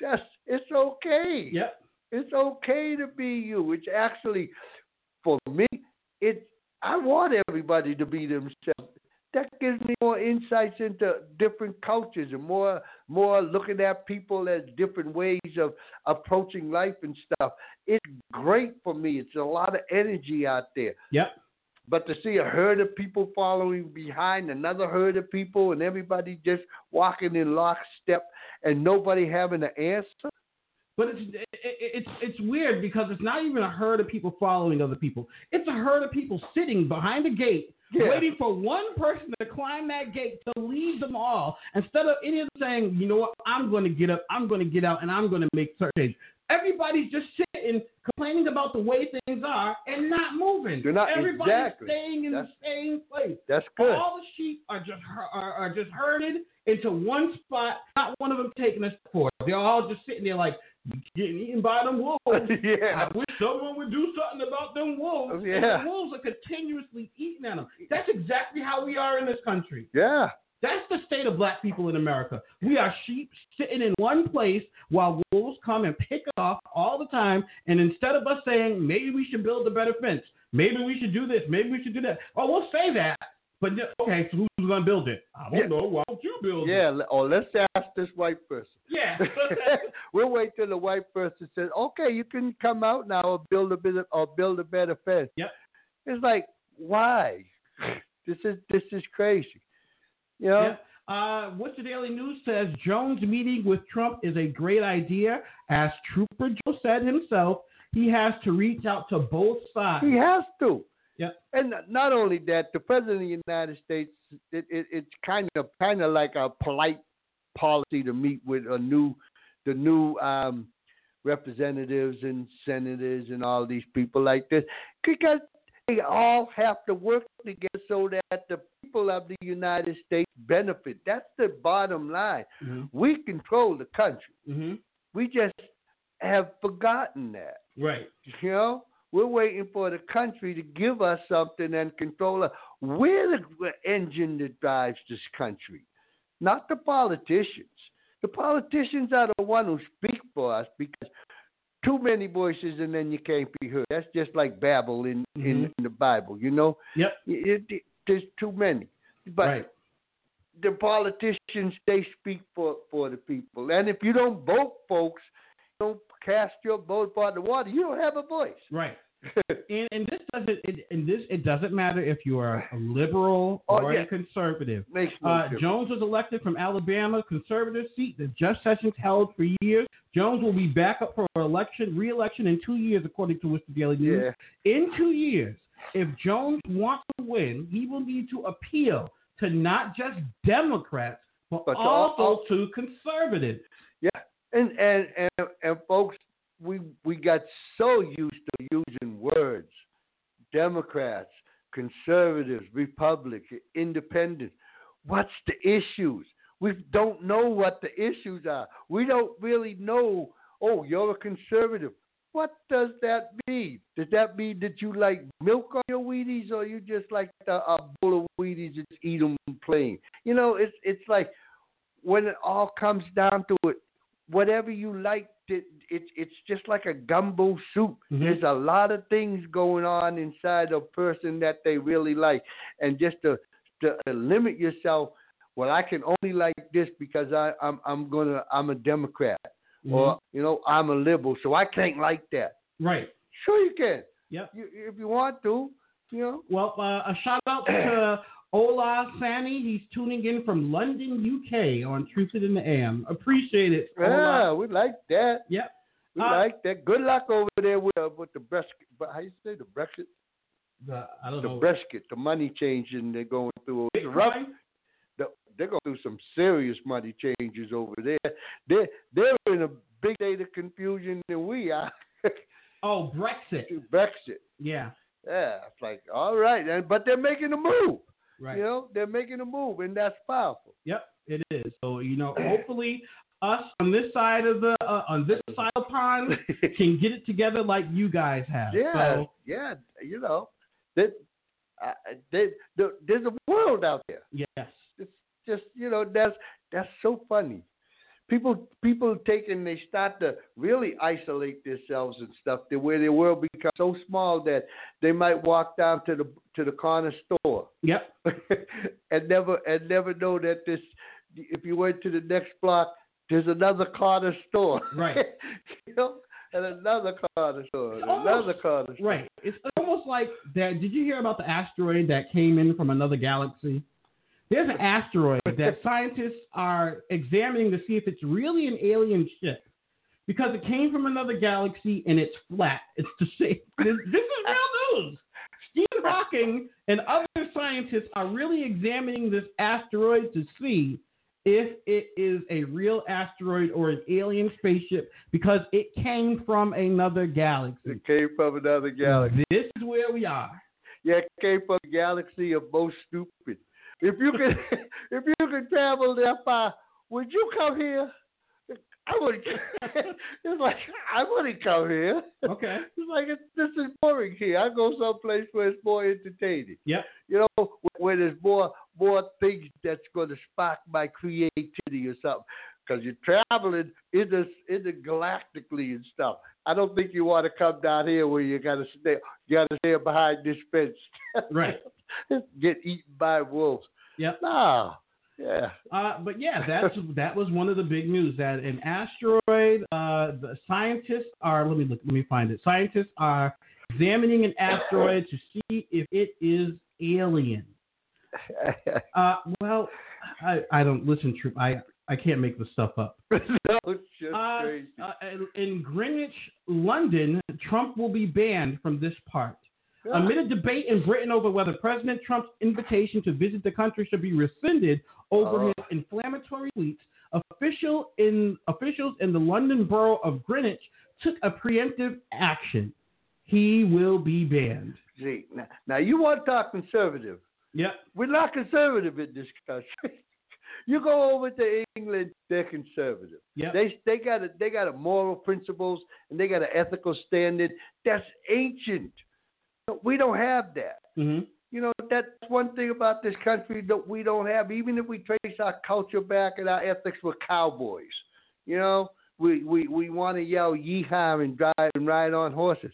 that's it's okay. Yep. It's okay to be you. It's actually, for me, it. I want everybody to be themselves. That gives me more insights into different cultures and more, more looking at people as different ways of approaching life and stuff. It's great for me. It's a lot of energy out there. Yep. But to see a herd of people following behind another herd of people and everybody just walking in lockstep and nobody having an answer, But it's it, it, it's it's weird because it's not even a herd of people following other people. It's a herd of people sitting behind a gate, Yeah. waiting for one person to climb that gate to lead them all. Instead of any of them saying, you know what, I'm going to get up, I'm going to get out, and I'm going to make certain change. Everybody's just sitting, complaining about the way things are, and not moving. They're not- Everybody's exactly. staying in That's- the same place. that's good. All the sheep are just are, are just herded into one spot. Not one of them taking a step forward. They're all just sitting there like getting eaten by them wolves. yeah. I wish someone would do something about them wolves. Oh, and Yeah. the wolves are continuously eating at them. That's exactly how we are in this country. Yeah. That's the state of black people in America. We are sheep sitting in one place while wolves come and pick us off all the time. And instead of us saying, maybe we should build a better fence, maybe we should do this, maybe we should do that. Oh, we'll say that. But okay, so who's going to build it? I don't Yeah. know. Why don't you build it? Yeah. Or let's ask this white person. Yeah. we'll wait till the white person says, "Okay, you can come out now or build a bit of, or build a better fence." Yep. It's like, why? This is this is crazy. You know? Yeah. Uh, What's the Daily News says Jones meeting with Trump is a great idea. As Trooper Joe said himself, he has to reach out to both sides. He has to. Yep. And not only that, the president of the United States, it, it, it's kind of kind of like a polite policy to meet with a new, the new um, representatives and senators and all these people like this, because they all have to work together so that the people of the United States benefit. That's the bottom line. Mhm. We control the country. Mhm. We just have forgotten that. Right. You know, we're waiting for the country to give us something and control us. We're the engine that drives this country, not the politicians. The politicians are the one who speak for us because too many voices and then you can't be heard. That's just like Babel in, in, Mhm. in the Bible. You know, Yep. it, it, there's too many. But right. the politicians they speak for for the people, and if you don't vote, folks, don't cast your vote for the water. You don't have a voice. Right. And, and this doesn't. It, and this it doesn't matter if you are a liberal Oh, or yeah. a conservative. Makes no Uh. Jones was elected from Alabama, conservative seat that Jeff Sessions held for years. Jones will be back up for election, re-election in two years, according to Worcester Daily News. Yeah. In two years, if Jones wants to win, he will need to appeal to not just Democrats, but, But also all- to conservatives. Yeah, and and and and folks, we we got so used to using words, Democrats, conservatives, Republicans, independents. What's the issues? We don't know what the issues are. We don't really know. Oh, you're a conservative. What does that mean? Does that mean that you like milk on your Wheaties, or you just like a, a bowl of Wheaties and just eat them plain? You know, it's it's like when it all comes down to it, whatever you like. It, it, it's just like a gumbo soup. Mhm. There's a lot of things going on inside a person that they really like, and just to to limit yourself. Well, I can only like this because I, I'm I'm gonna I'm a Democrat or you know I'm a liberal, so I can't like that. Right. Sure, you can. Yep. You, if you want to, you know. Well, uh, a shout out to Ola Sani. He's tuning in from London, UK on Truthit in the AM. Appreciate it. Yeah, we like that. Yep. We Uh, like that. Good luck over there with uh, with the Brexit. But how you say the Brexit? The, I don't The know. Brexit, the money changing they're going through. It's rough. The- They're going through some serious money changes over there. They're they're in a big state of confusion than we are. Oh, Brexit. Brexit. Yeah. Yeah, it's like all right, but they're making a move. Right. You know, they're making a move, and that's powerful. Yep, it is. So you know, hopefully, us on this side of the uh, on this side of the pond can get it together like you guys have. Yeah, So, yeah, you know, that uh, there- there's a world out there. yes. It's just you know that's that's so funny. People people take and they start to really isolate themselves and stuff to where their world becomes so small that they might walk down to the to the corner store Yep. and never and never know that this if you went to the next block there's another corner store. Right. you know, and another corner store, Almost- another corner store. Right. It's almost like that. Did you hear about the asteroid that came in from another galaxy? There's an asteroid that scientists are examining to see if it's really an alien ship because it came from another galaxy and it's flat. It's the same. This, this is real news. Stephen Hawking and other scientists are really examining this asteroid to see if it is a real asteroid or an alien spaceship because it came from another galaxy. It came from another galaxy. This is where we are. Yeah, it came from a galaxy of most stupid. If you could, if you could travel that far, would you come here? I would. it's like I wouldn't come here. Okay. It's like it's, this is boring here. I go someplace where it's more entertaining. Yeah. You know, where there's more more things that's going to spark my creativity or something. Because you're traveling inter, intergalactically and stuff. I don't think you want to come down here where you got to stay. You got to stay behind this fence. Right. Get eaten by wolves. Yep. No. Yeah. Uh, but yeah, that's that was one of the big news that an asteroid. Uh, the scientists are. Let me look. Let me find it. Scientists are examining an asteroid to see if it is alien. Uh, well, I, I don't listen. True, I I can't make this stuff up. no, just Uh, crazy. uh, in Greenwich, London, Trump will be banned from this part. Amid a debate in Britain over whether President Trump's invitation to visit the country should be rescinded over Oh. his inflammatory tweets, official in, officials in the London borough of Greenwich took a preemptive action. He will be banned. See, now, now you want to talk conservative. Yep. We're not conservative in this country. you go over to England, they're conservative. Yep. They they got a they got a moral principles and they got an ethical standard that's ancient. We don't have that. hmm You know that's one thing about this country that we don't have. Even if we trace our culture back and our ethics, we're cowboys. You know, we we, we want to yell yeehaw and drive and ride on horses.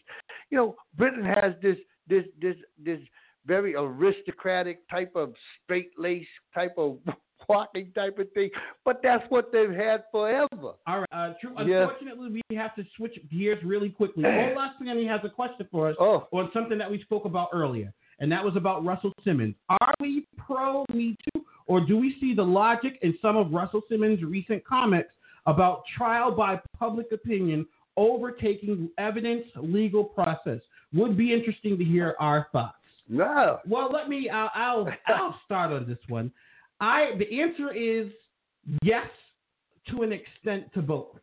You know, Britain has this this this this very aristocratic type of straight lace type of walking type of thing, but that's what they've had forever. All right. Uh, true. Yeah. Unfortunately, we have to switch gears really quickly. Ola Singani has a question for us. Oh, on something that we spoke about earlier, and that was about Russell Simmons. Are we pro Me Too, or do we see the logic in some of Russell Simmons' recent comments about trial by public opinion overtaking evidence legal process? Would be interesting to hear our thoughts. no. Well, let me. I'll. I'll, I'll start on this one. I. The answer is yes, to an extent, to both.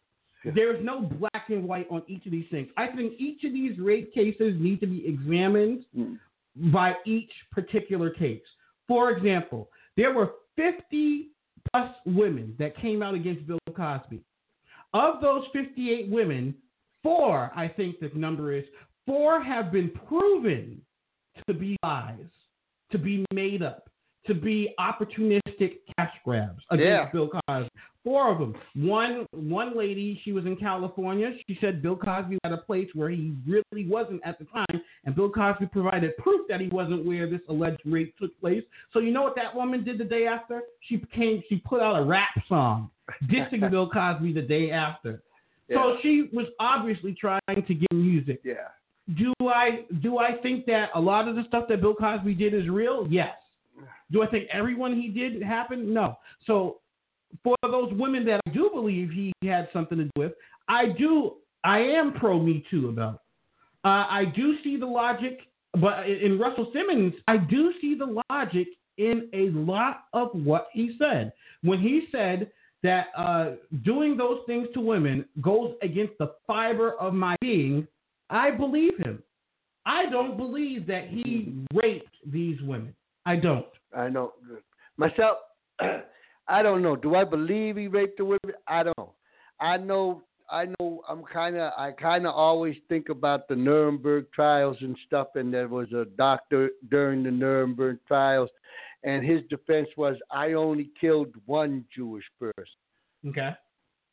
There is no black and white on each of these things. I think each of these rape cases need to be examined Mm. by each particular case. For example, there were 50 plus women that came out against Bill Cosby. Of those 58 women, four, I think the number is, four have been proven to be lies, to be made up, to be opportunistic cash grabs against Yeah. Bill Cosby. Four of them. One one lady, she was in California. She said Bill Cosby had a place where he really wasn't at the time, and Bill Cosby provided proof that he wasn't where this alleged rape took place. So you know what that woman did the day after? She came. She put out a rap song dissing Bill Cosby the day after. Yeah. So she was obviously trying to get music. yeah. Do I do I think that a lot of the stuff that Bill Cosby did is real? Yes. Do I think everyone he did happened? No. So for those women that I do believe he had something to do with, I do I am pro Me Too about. It. Uh, I do see the logic, but in Russell Simmons, I do see the logic in a lot of what he said when he said that uh, doing those things to women goes against the fiber of my being. I believe him. I don't believe that he raped these women. I don't. I know myself. I don't know. Do I believe he raped the women? I don't know. I know. I know. I'm kind of. I kind of always think about the Nuremberg trials and stuff. And there was a doctor during the Nuremberg trials, and his defense was, "I only killed one Jewish person. Okay.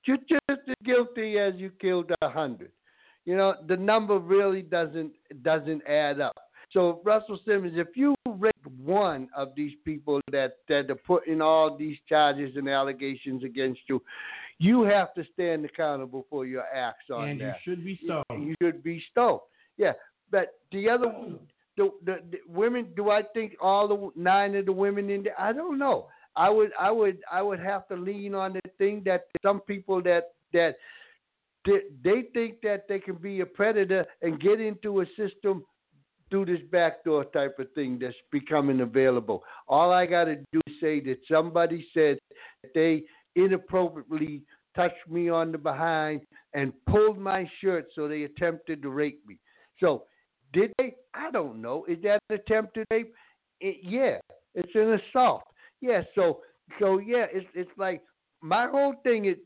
You're just as guilty as you killed a hundred. You know, the number really doesn't doesn't add up. So Russell Simmons, if you rape one of these people that that are putting all these charges and allegations against you, you have to stand accountable for your acts on and that. you should be stoned. You should be stoned. Yeah, but the other, the, the, the women. Do I think all the nine of the women in there? I don't know. I would, I would, I would have to lean on the thing that some people that that they think that they can be a predator and get into a system through this backdoor type of thing that's becoming available. All I got to do is say that somebody said that they inappropriately touched me on the behind and pulled my shirt, so they attempted to rape me. So, did they? I don't know. Is that an attempted rape? It, yeah, it's an assault. Yeah, so so yeah, it's it's like my whole thing is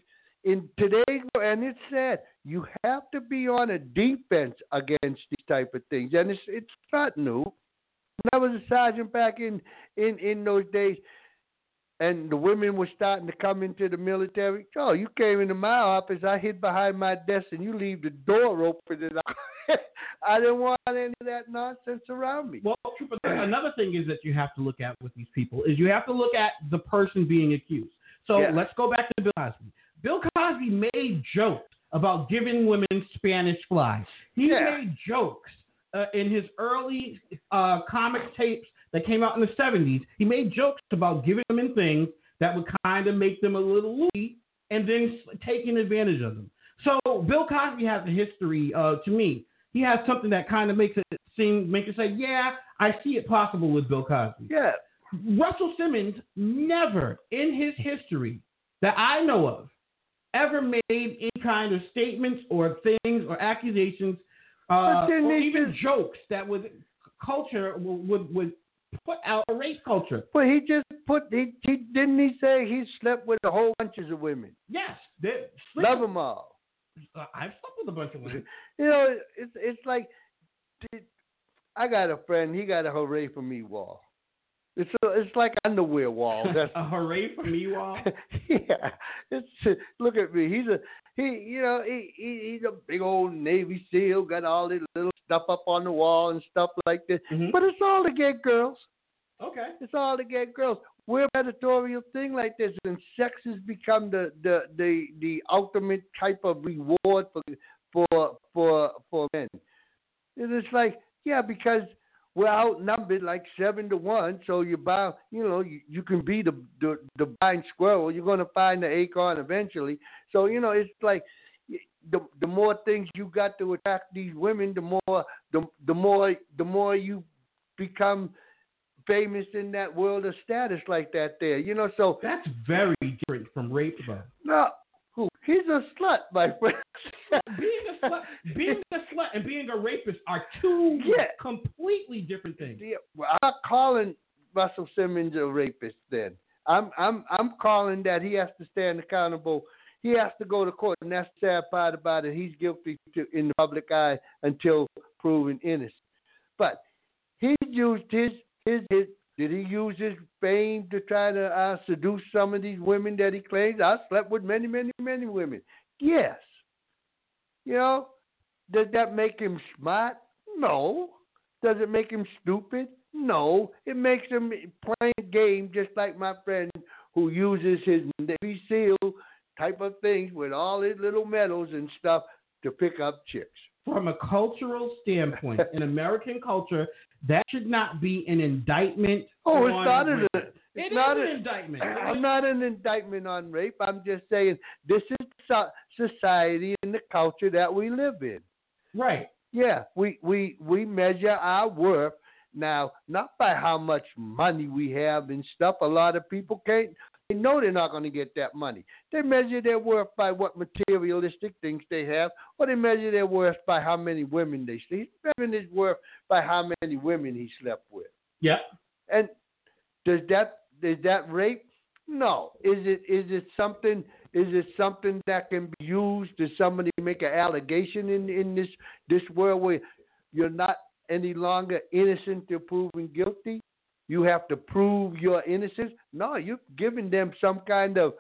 in today's and it's sad. You have to be on a defense against these type of things, and it's it's not new. When I was a sergeant back in in in those days, and the women were starting to come into the military. Oh, you came into my office, I hid behind my desk, and you leave the door open, and I, I didn't want any of that nonsense around me. Well, another thing is that you have to look at with these people is you have to look at the person being accused. So Yeah. let's go back to Bill Cosby. Bill Cosby made jokes about giving women Spanish flies. He Yeah. made jokes uh, in his early uh, comic tapes that came out in the 70s. He made jokes about giving women things that would kind of make them a little loopy and then taking advantage of them. So Bill Cosby has a history, uh, to me. He has something that kind of makes it seem, make it say, yeah, I see it possible with Bill Cosby. Yeah, Russell Simmons never in his history that I know of ever made any kind of statements or things or accusations uh, or even just- jokes that would culture would, would put out a race culture. but he just put he, he didn't he say he slept with a whole bunches of women. Yes, they- Love them all. Uh, I've slept with a bunch of women. You know, it's it's like I got a friend. He got a hooray for me wall. It's a, it's like underwear wall. That's a hooray for me, Wall. yeah. It's look at me. He's a he. You know, he, he he's a big old Navy SEAL. Got all this little stuff up on the wall and stuff like this. Mhm. But it's all to get girls. Okay. It's all to get girls. We're a editorial thing like this, and sex has become the the the, the ultimate type of reward for for for for men. And it's like, yeah, because we're outnumbered like seven to one, so you buy, you know, you, you can be the, the the blind squirrel. You're going to find the acorn eventually. So you know, it's like the the more things you got to attract these women, the more the the more the more you become famous in that world of status like that. There, you know. So That's very different from rape, though. no, he's a slut, my friend. Being a slut, being a slut, and being a rapist are two Yeah. completely different things. Yeah, well, I'm not calling Russell Simmons a rapist. Then I'm I'm I'm calling that he has to stand accountable. He has to go to court, and that's the sad part about it. He's guilty to, in the public eye until proven innocent. But he used his his his Did he use his fame to try to uh, seduce some of these women that he claims? I slept with many, many, many women. Yes. You know, does that make him smart? No. Does it make him stupid? No. It makes him playing game just like my friend who uses his Navy SEAL type of things with all his little medals and stuff to pick up chicks. From a cultural standpoint, in American culture, that should not be an indictment. Oh, it's not an rape. it's It is not an indictment. I'm not an indictment on rape. I'm just saying this is so- society and the culture that we live in. Right. Yeah, we we we measure our worth now not by how much money we have and stuff. A lot of people can't. They know they're not going to get that money. They measure their worth by what materialistic things they have, or they measure their worth by how many women they sleep. He's measuring his worth by how many women he slept with. Yeah. And does that is that rape? No. Is it is it something is it something that can be used? Does somebody make an allegation in, in this this world where you're not any longer innocent till proven guilty? You have to prove your innocence? No, you're giving them some kind of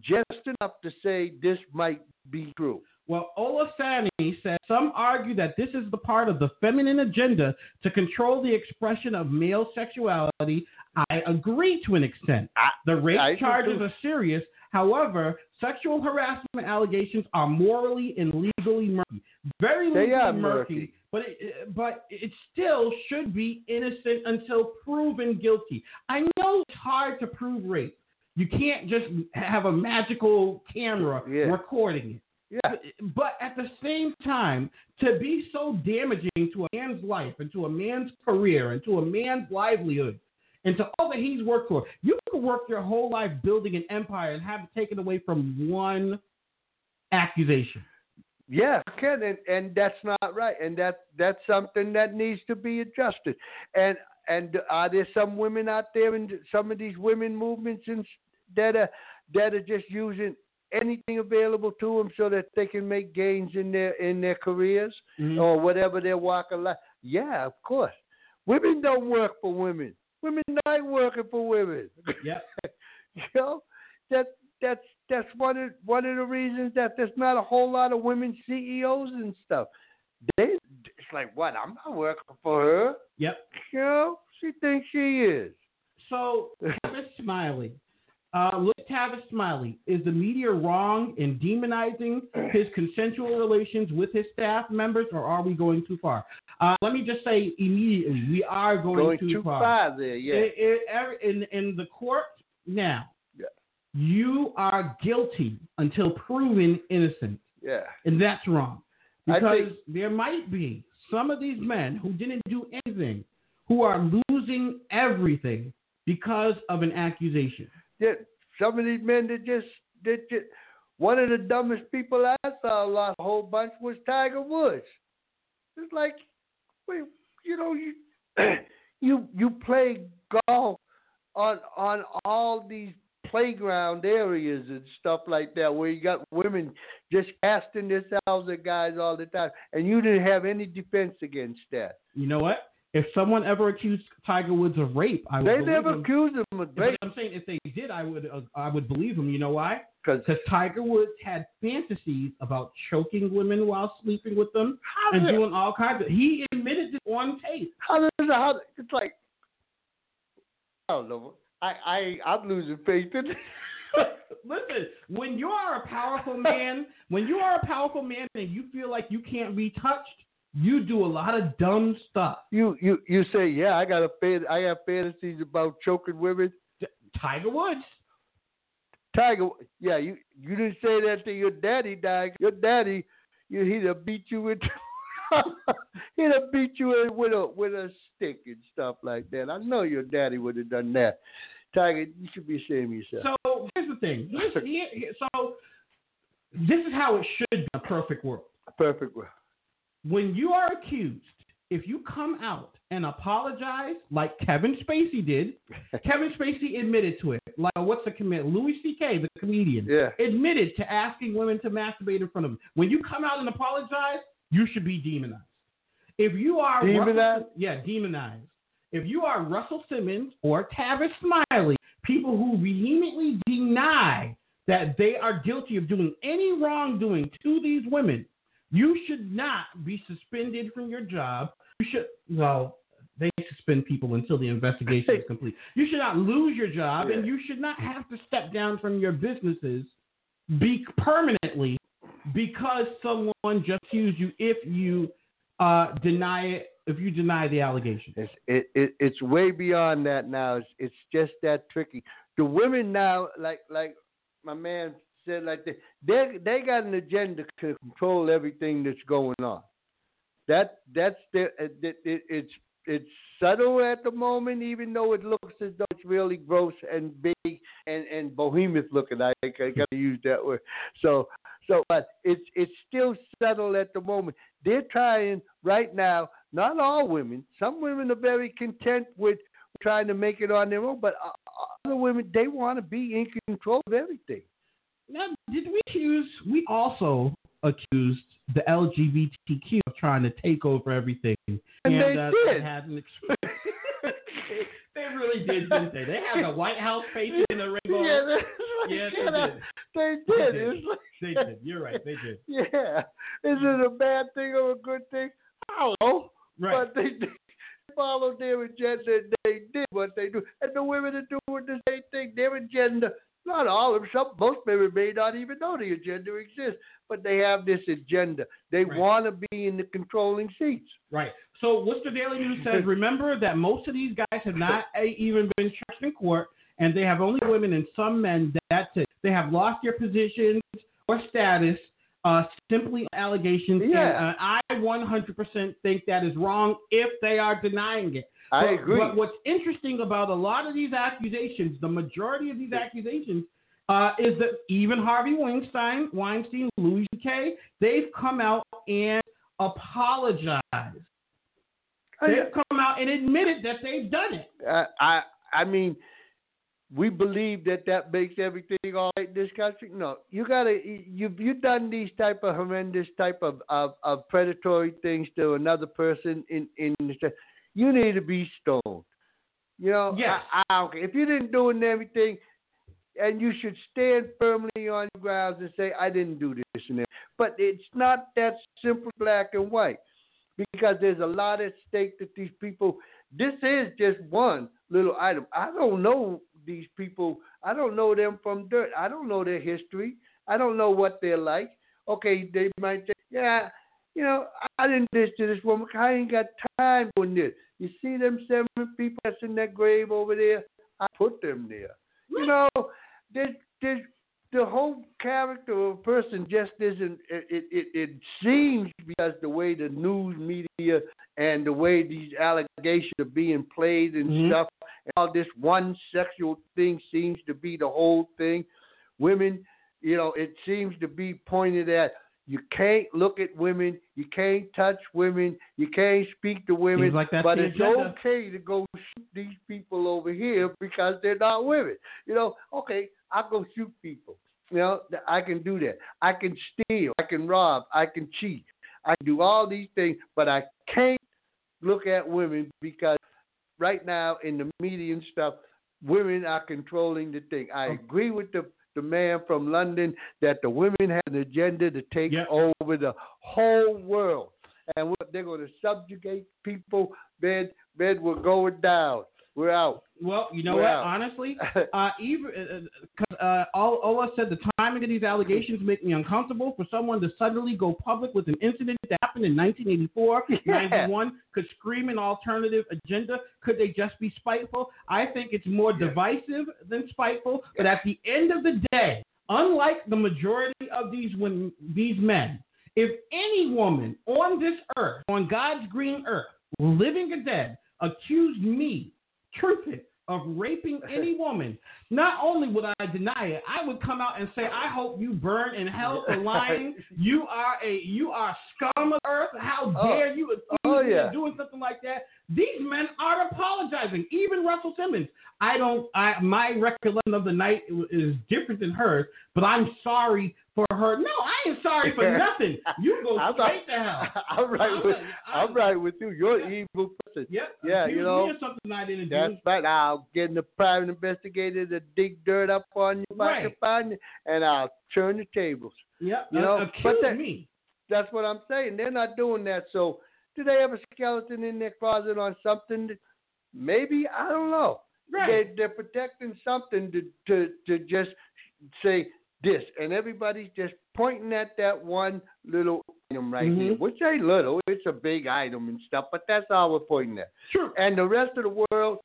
just enough to say this might be true. Well, Olasani said some argue that this is the part of the feminine agenda to control the expression of male sexuality. I agree to an extent. I- The rape I charges are serious. However, sexual harassment allegations are morally and legally murky. Very legally murky. murky. But it, but it still should be innocent until proven guilty. I know it's hard to prove rape. You can't just have a magical camera Yeah. recording it. Yeah. But at the same time, to be so damaging to a man's life and to a man's career and to a man's livelihood and to all that he's worked for, you can work your whole life building an empire and have it taken away from one accusation. Yeah, Ken, and, and that's not right, and that that's something that needs to be adjusted. And and are there some women out there in some of these women movements and that are that are just using anything available to them so that they can make gains in their in their careers mm-hmm. or whatever their walk of life? Yeah, of course. Women don't work for women. Women not working for women. Yep. you know that that's that's one of one of the reasons that there's not a whole lot of women CEOs and stuff. They it's like what I'm not working for her. Yep. You know she thinks she is. So, Tavis Smiley. Uh, look, Tavis Smiley. Is the media wrong in demonizing his consensual relations with his staff members, or are we going too far? Uh, let me just say immediately, we are going, Going too, too far there, yeah. It- it- every- in, in the court now. You are guilty until proven innocent, yeah. and that's wrong. Because think- there might be some of these men who didn't do anything who are losing everything because of an accusation. Yeah, some of these men that just that just one of the dumbest people I saw lost a whole bunch was Tiger Woods. It's like, wait, you know, you you you play golf on on all these playground areas and stuff like that where you got women just casting themselves at guys all the time and you didn't have any defense against that. You know what? If someone ever accused Tiger Woods of rape, I would They never them. accused him of rape I'm saying if they did, I would uh, I would believe them. You know why? because Tiger Woods had fantasies about choking women while sleeping with them how, and the- doing all kinds of. He admitted it on tape. how does it how it's like I don't know. I I I'm losing faith in. Listen, when you are a powerful man, when you are a powerful man and you feel like you can't be touched, you do a lot of dumb stuff. You you you say yeah I got a fan I have fantasies about choking women. Tiger Woods. Tiger yeah you you didn't say that to your daddy Tiger. Your daddy you he'd have beat you with he'd have beat you in with a with a stick and stuff like that. I know your daddy would have done that. Tiger you should be ashamed of yourself. So here's the thing. Here's, here, so this is how it should be a perfect world. Perfect. World. When you are accused, if you come out and apologize like Kevin Spacey did, Kevin Spacey admitted to it. Like what's the commit? Louis C.K. the comedian Yeah. admitted to asking women to masturbate in front of him. When you come out and apologize, you should be demonized. If you are Demonized? yeah, demonized. if you are Russell Simmons or Tavis Smiley, people who vehemently deny that they are guilty of doing any wrongdoing to these women, you should not be suspended from your job. You should, well, they suspend people until the investigation is complete. You should not lose your job, and you should not have to step down from your businesses be permanently because someone just accused you if you uh, deny it if you deny the allegation. It's it, it it's way beyond that now. It's it's just that tricky. The women now, like like my man said, like they they they got an agenda to control everything that's going on. That that's the it, it, it's it's subtle at the moment, even though it looks as though it's really gross and big and and behemoth looking. I, I got to use that word. So so, but it's it's still subtle at the moment. They're trying right now. Not all women. Some women are very content with trying to make it on their own, but other women they want to be in control of everything. Now, did we accuse? We also accused the LGBTQ of trying to take over everything, and, and they uh, did. Had an they really did, didn't they? They had the White House painted in the rainbow. Yeah, yeah they did. They did. They did. Like, they did. You're right. They did. Yeah. Is it a bad thing or a good thing? I don't know. Right. But they did follow their agenda and they did what they do. And the women are doing the same thing. Their agenda, not all of them, some, most women may not even know the agenda exists, but they have this agenda. They Right. want to be in the controlling seats. Right. So Worcester Daily News says, remember that most of these guys have not even been charged in court, and they have only women and some men. That's it. They have lost their positions or status uh, simply allegations. Yeah. And, uh, I 100% think that is wrong if they are denying it. I But- agree. But what's interesting about a lot of these accusations, the majority of these accusations, uh, is that even Harvey Weinstein, Weinstein, Louis C.K., they've come out and apologized. They've come out and admitted that they've done it. I, I I mean, we believe that that makes everything all right in this country. No, you gotta you you done these type of horrendous type of, of, of predatory things to another person in in you need to be stoned. You know, Yes. I, I if you didn't do everything, and you should stand firmly on your grounds and say I didn't do this and that. But it's not that simple, black and white, because there's a lot at stake that these people. This is just one little item. I don't know these people. I don't know them from dirt. I don't know their history. I don't know what they're like. Okay, they might say, yeah, you know, I didn't this to this woman. I ain't got time for this. You see them seven people that's in that grave over there? I put them there. You know, there's, there's, the whole character of a person just isn't. It, it, it, it seems because the way the news media and the way these allegations are being played and Mhm. stuff, and all this one sexual thing seems to be the whole thing. Women, you know, it seems to be pointed at. You can't look at women. You can't touch women. You can't speak to women. Like but it's agenda. okay to go shoot these people over here because they're not women. You know, okay, I'll go shoot people. You know, I can do that. I can steal. I can rob. I can cheat. I can do all these things, but I can't look at women because right now in the media and stuff, women are controlling the thing. I Oh. agree with the the man from London that the women have an agenda to take Yep. over the whole world, and what they're going to subjugate people. Bed, bed, we're going down. We're out. Well, you know We're what? out. Honestly, uh, even uh, 'cause, uh, all Ola said the timing of these allegations make me uncomfortable. For someone to suddenly go public with an incident that happened in 1984, Yeah. 91, could scream an alternative agenda. Could they just be spiteful? I think it's more divisive than spiteful. But at the end of the day, unlike the majority of these women, these men, if any woman on this earth, on God's green earth, living or dead, accused me, Truthit, of raping any woman, not only would I deny it, I would come out and say, I hope you burn in hell for lying. You are a you are scum of earth. How Oh. dare you accuse Oh, me yeah. of doing something like that? These men are apologizing. Even Russell Simmons. I don't. I my recollection of the night is different than hers, but I'm sorry for her. No, I ain't sorry for nothing. You go I'm straight to hell. I'm right I'm with like, I'm I'm- right with you. You're an evil person. Yep. Yeah, accuse you know, something I didn't That's do. right. I'll get the private investigator to dig dirt up on you if I can Right. and I'll turn the tables. Yeah, You know, accuse but that- me. That's what I'm saying. They're not doing that. So, do they have a skeleton in their closet on something? That, maybe I don't know. Right. They, they're protecting something to, to to just say this, and everybody's just pointing at that one little item right here, Mhm. which ain't little. It's a big item and stuff, but that's all we're pointing at. True. And the rest of the world,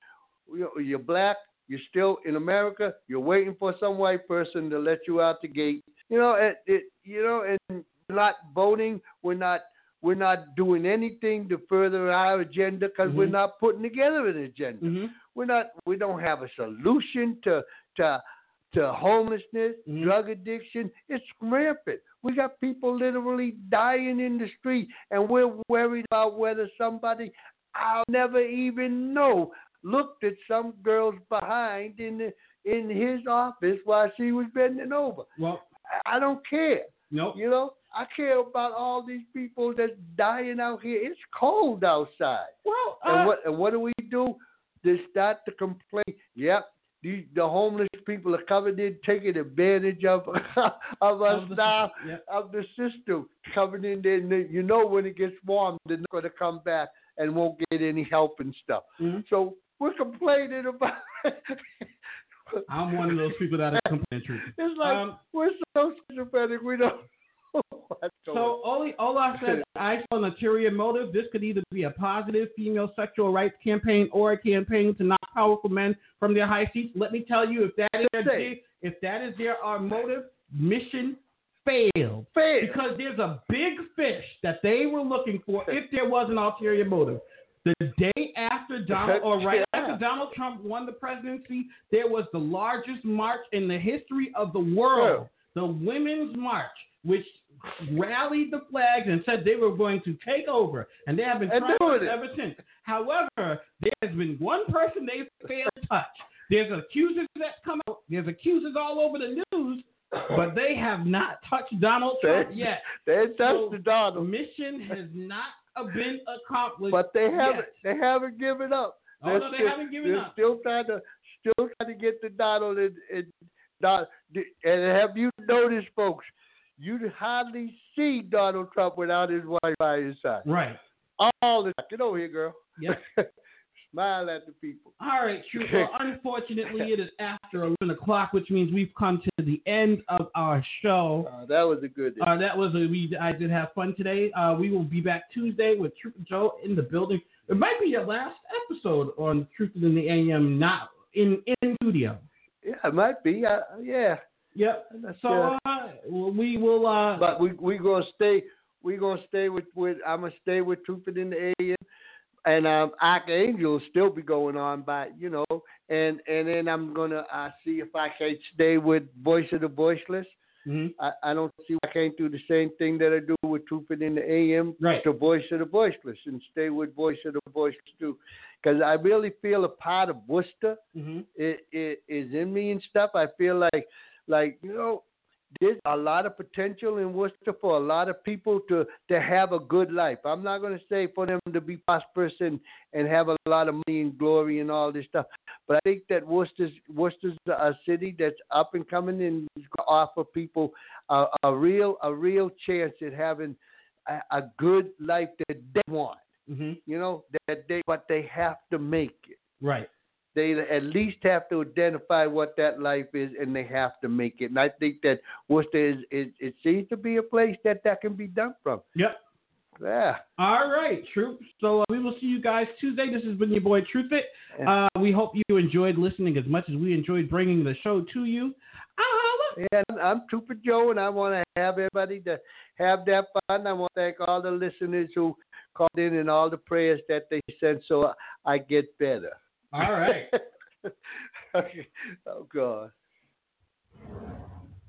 you- you're black, you're still in America, you're waiting for some white person to let you out the gate. You know, it, it you know, and we're not voting, we're not we're not doing anything to further our agenda because we're Mhm. not putting together an agenda. hmm We're not we don't have a solution to to to homelessness, Mhm. drug addiction. It's rampant. We got people literally dying in the street, and we're worried about whether somebody I'll never even know looked at some girl's behind in the, in his office while she was bending over. Well, I- don't care. nope. You know, I care about all these people that's dying out here. It's cold outside. Well, uh, And what and what do we do? They start to complain. Yep, the the homeless people are coming in, taking advantage of of us of the- now, of the system coming in there. And they- you know when it gets warm, they're not going to come back and won't get any help and stuff. Mhm. So we're complaining about. I'm one of those people that are complaining. It's like Um, we're so sympathetic. We don't. know what's going So Oli, Olaf said, I saw an ulterior motive. This could either be a positive female sexual rights campaign or a campaign to knock powerful men from their high seats. Let me tell you, if that is their, if that is their uh, motive, mission failed. fair. Because there's a big fish that they were looking for if there was an ulterior motive. The day after Donald, or right Yeah. after Donald Trump won the presidency, there was the largest march in the history of the world, the Women's March, which rallied the flags and said they were going to take over, and they have been trying doing it. ever since. However, there has been one person they failed to touch. There's accusers that come out. There's accusers all over the news, but they have not touched Donald Trump They- yet. They touched the The Donald, mission has not been accomplished. but they haven't. yet. They haven't given up. Oh, They're no, they haven't given they're up. Still trying to, still trying to get the Donald and, and Don- and have you noticed, folks? You hardly see Donald Trump without his wife by his side. Right. All the time. Get over here, girl. Yep. Smile at the people. All right. Well, unfortunately, it is after 11 o'clock, which means we've come to the end of our show. Uh, that was a good. Uh, that was a, we. I did have fun today. Uh, we will be back Tuesday with and Joe in the building. It might be the last episode on Truth in the AM, not in in studio. yeah, it might be. Uh, yeah. Yep. So uh, uh, we will. Uh, But we we gonna stay. We gonna stay with with. I'm gonna stay with Truth in the AM, and um, Archangel will still be going on by you know, and and then I'm gonna uh, see if I can stay with Voice of the Voiceless. mhm. I, I don't see why I can't do the same thing that I do with Truth in the AM, Right. the Voice of the Voiceless, and stay with Voice of the Voiceless too, because I really feel a part of Worcester Mhm. it, it is in me and stuff. I feel like, like you know, there's a lot of potential in Worcester for a lot of people to to have a good life. I'm not going to say for them to be prosperous and and have a lot of money and glory and all this stuff, but I think that Worcester's Worcester's a city that's up and coming and is going to offer people a, a real a real chance at having a, a good life that they want. Mhm. You know that they but they have to make it Right. They at least have to identify what that life is and they have to make it. And I think that Worcester is, is it seems to be a place that that can be done from. Yep. Yeah. All right, Troop. So uh, we will see you guys Tuesday. This has been your boy Truthit. Uh, we hope you enjoyed listening as much as we enjoyed bringing the show to you. And I'm Trooper Joe, and I want to have everybody to have that fun. I want to thank all the listeners who called in and all the prayers that they sent so I get better. All right. okay. Oh God.